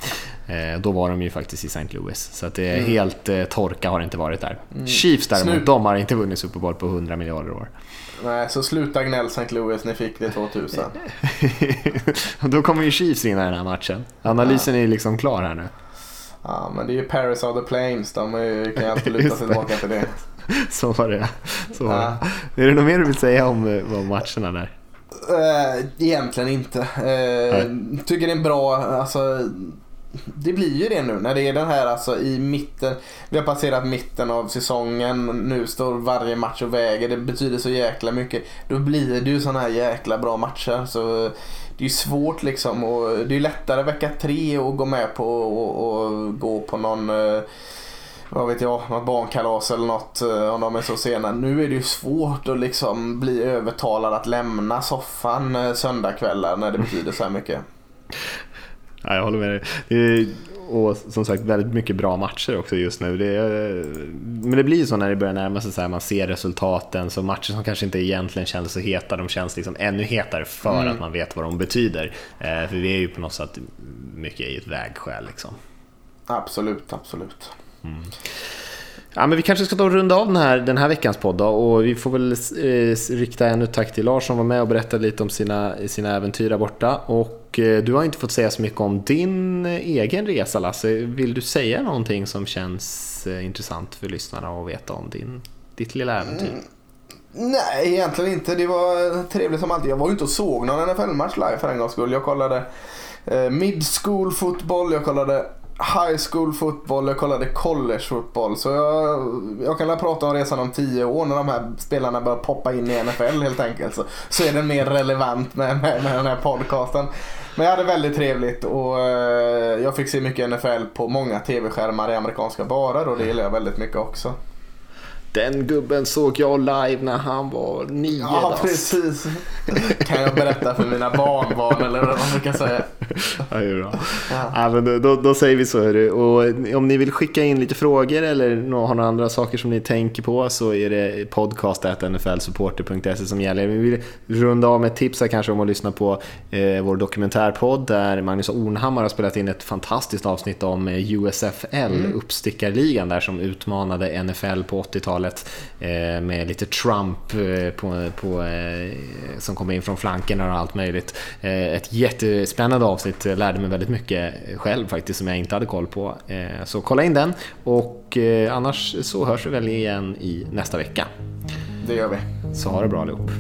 Eh, då var de ju faktiskt i St. Louis. Så att det är mm. helt eh, torka har det inte varit där. Mm. Chiefs däremot, Slut. de har inte vunnit Super Bowl på 100 miljarder år. Nej, så sluta gnäll St. Louis, ni fick det 2000. <laughs> då kommer ju Chiefs vinna den här matchen. Analysen ja. är liksom klar här nu. Ja, men det är ju Paris of the Plains, de kan ju alltid luta sig <laughs> tillbaka till det. Så var det. Så var ja. det. Är det något mer du vill säga om, eh, om matcherna där? Egentligen inte. Uh, tycker det är bra, alltså det blir ju det nu när det är den här alltså i mitten. Vi har passerat mitten av säsongen. Nu står varje match och väger. Det betyder så jäkla mycket. Då blir det ju sådana här jäkla bra matcher. Så det är svårt liksom. Och det är lättare vecka tre att gå med på och, och gå på någon eh, vad vet jag, något barnkalas eller något eh, om de är så sena. Nu är det ju svårt att liksom bli övertalad att lämna soffan eh, söndagkvällar när det betyder så här mycket. Ja, jag håller med dig. Är, och som sagt väldigt mycket bra matcher också just nu. Det är, men det blir ju så när det börjar närma sig så här, man ser resultaten, så matcher som kanske inte egentligen känns så heta, de känns liksom ännu hetare för mm. att man vet vad de betyder. Eh, för vi är ju på något sätt mycket i ett vägskäl liksom. Absolut, absolut. Mm. Ja, men vi kanske ska ta och runda av den här, den här veckans podd då, och vi får väl eh, rikta ännu tack till Lars som var med och berättade lite om sina, sina äventyr där borta. Och eh, du har inte fått säga så mycket om din eh, egen resa Lasse. Vill du säga någonting som känns eh, intressant för lyssnarna att veta om din, ditt lilla äventyr? Mm. Nej, egentligen inte. Det var eh, trevligt som alltid. Jag var ju inte och såg någon NFL-match live för en gångs skull. Jag kollade eh, mid school fotboll, jag kollade high school fotboll, jag kollade college fotboll. Så jag, jag kan prata om resan om tio år när de här spelarna börjar poppa in i NFL helt enkelt. Så, så är den mer relevant med, med, med den här podcasten. Men jag hade väldigt trevligt och eh, jag fick se mycket NFL på många tv-skärmar i amerikanska barer och det gillar jag väldigt mycket också. Den gubben såg jag live när han var nio. Ja, dags. precis. <laughs> Kan jag berätta för mina barnbarn eller vad man ska säga. Ja, det är bra. Ja. Ja, men då, då, säger vi så. Hörru. Och om ni vill skicka in lite frågor eller har några andra saker som ni tänker på så är det podcast.nflsupporter.se som gäller. Vi vill runda av med ett tips här kanske om att lyssna på eh, vår dokumentärpodd där Magnus Ornhammar har spelat in ett fantastiskt avsnitt om eh, USFL, mm. uppstickarligan där som utmanade NFL på 80-talet valet eh, med lite Trump eh, på, på, eh, som kommer in från flankerna och allt möjligt. Ett jättespännande avsnitt, jag lärde mig väldigt mycket själv faktiskt som jag inte hade koll på. Så kolla in den och annars så hörs vi väl igen i nästa vecka. Det gör vi. Så ha det bra allihop.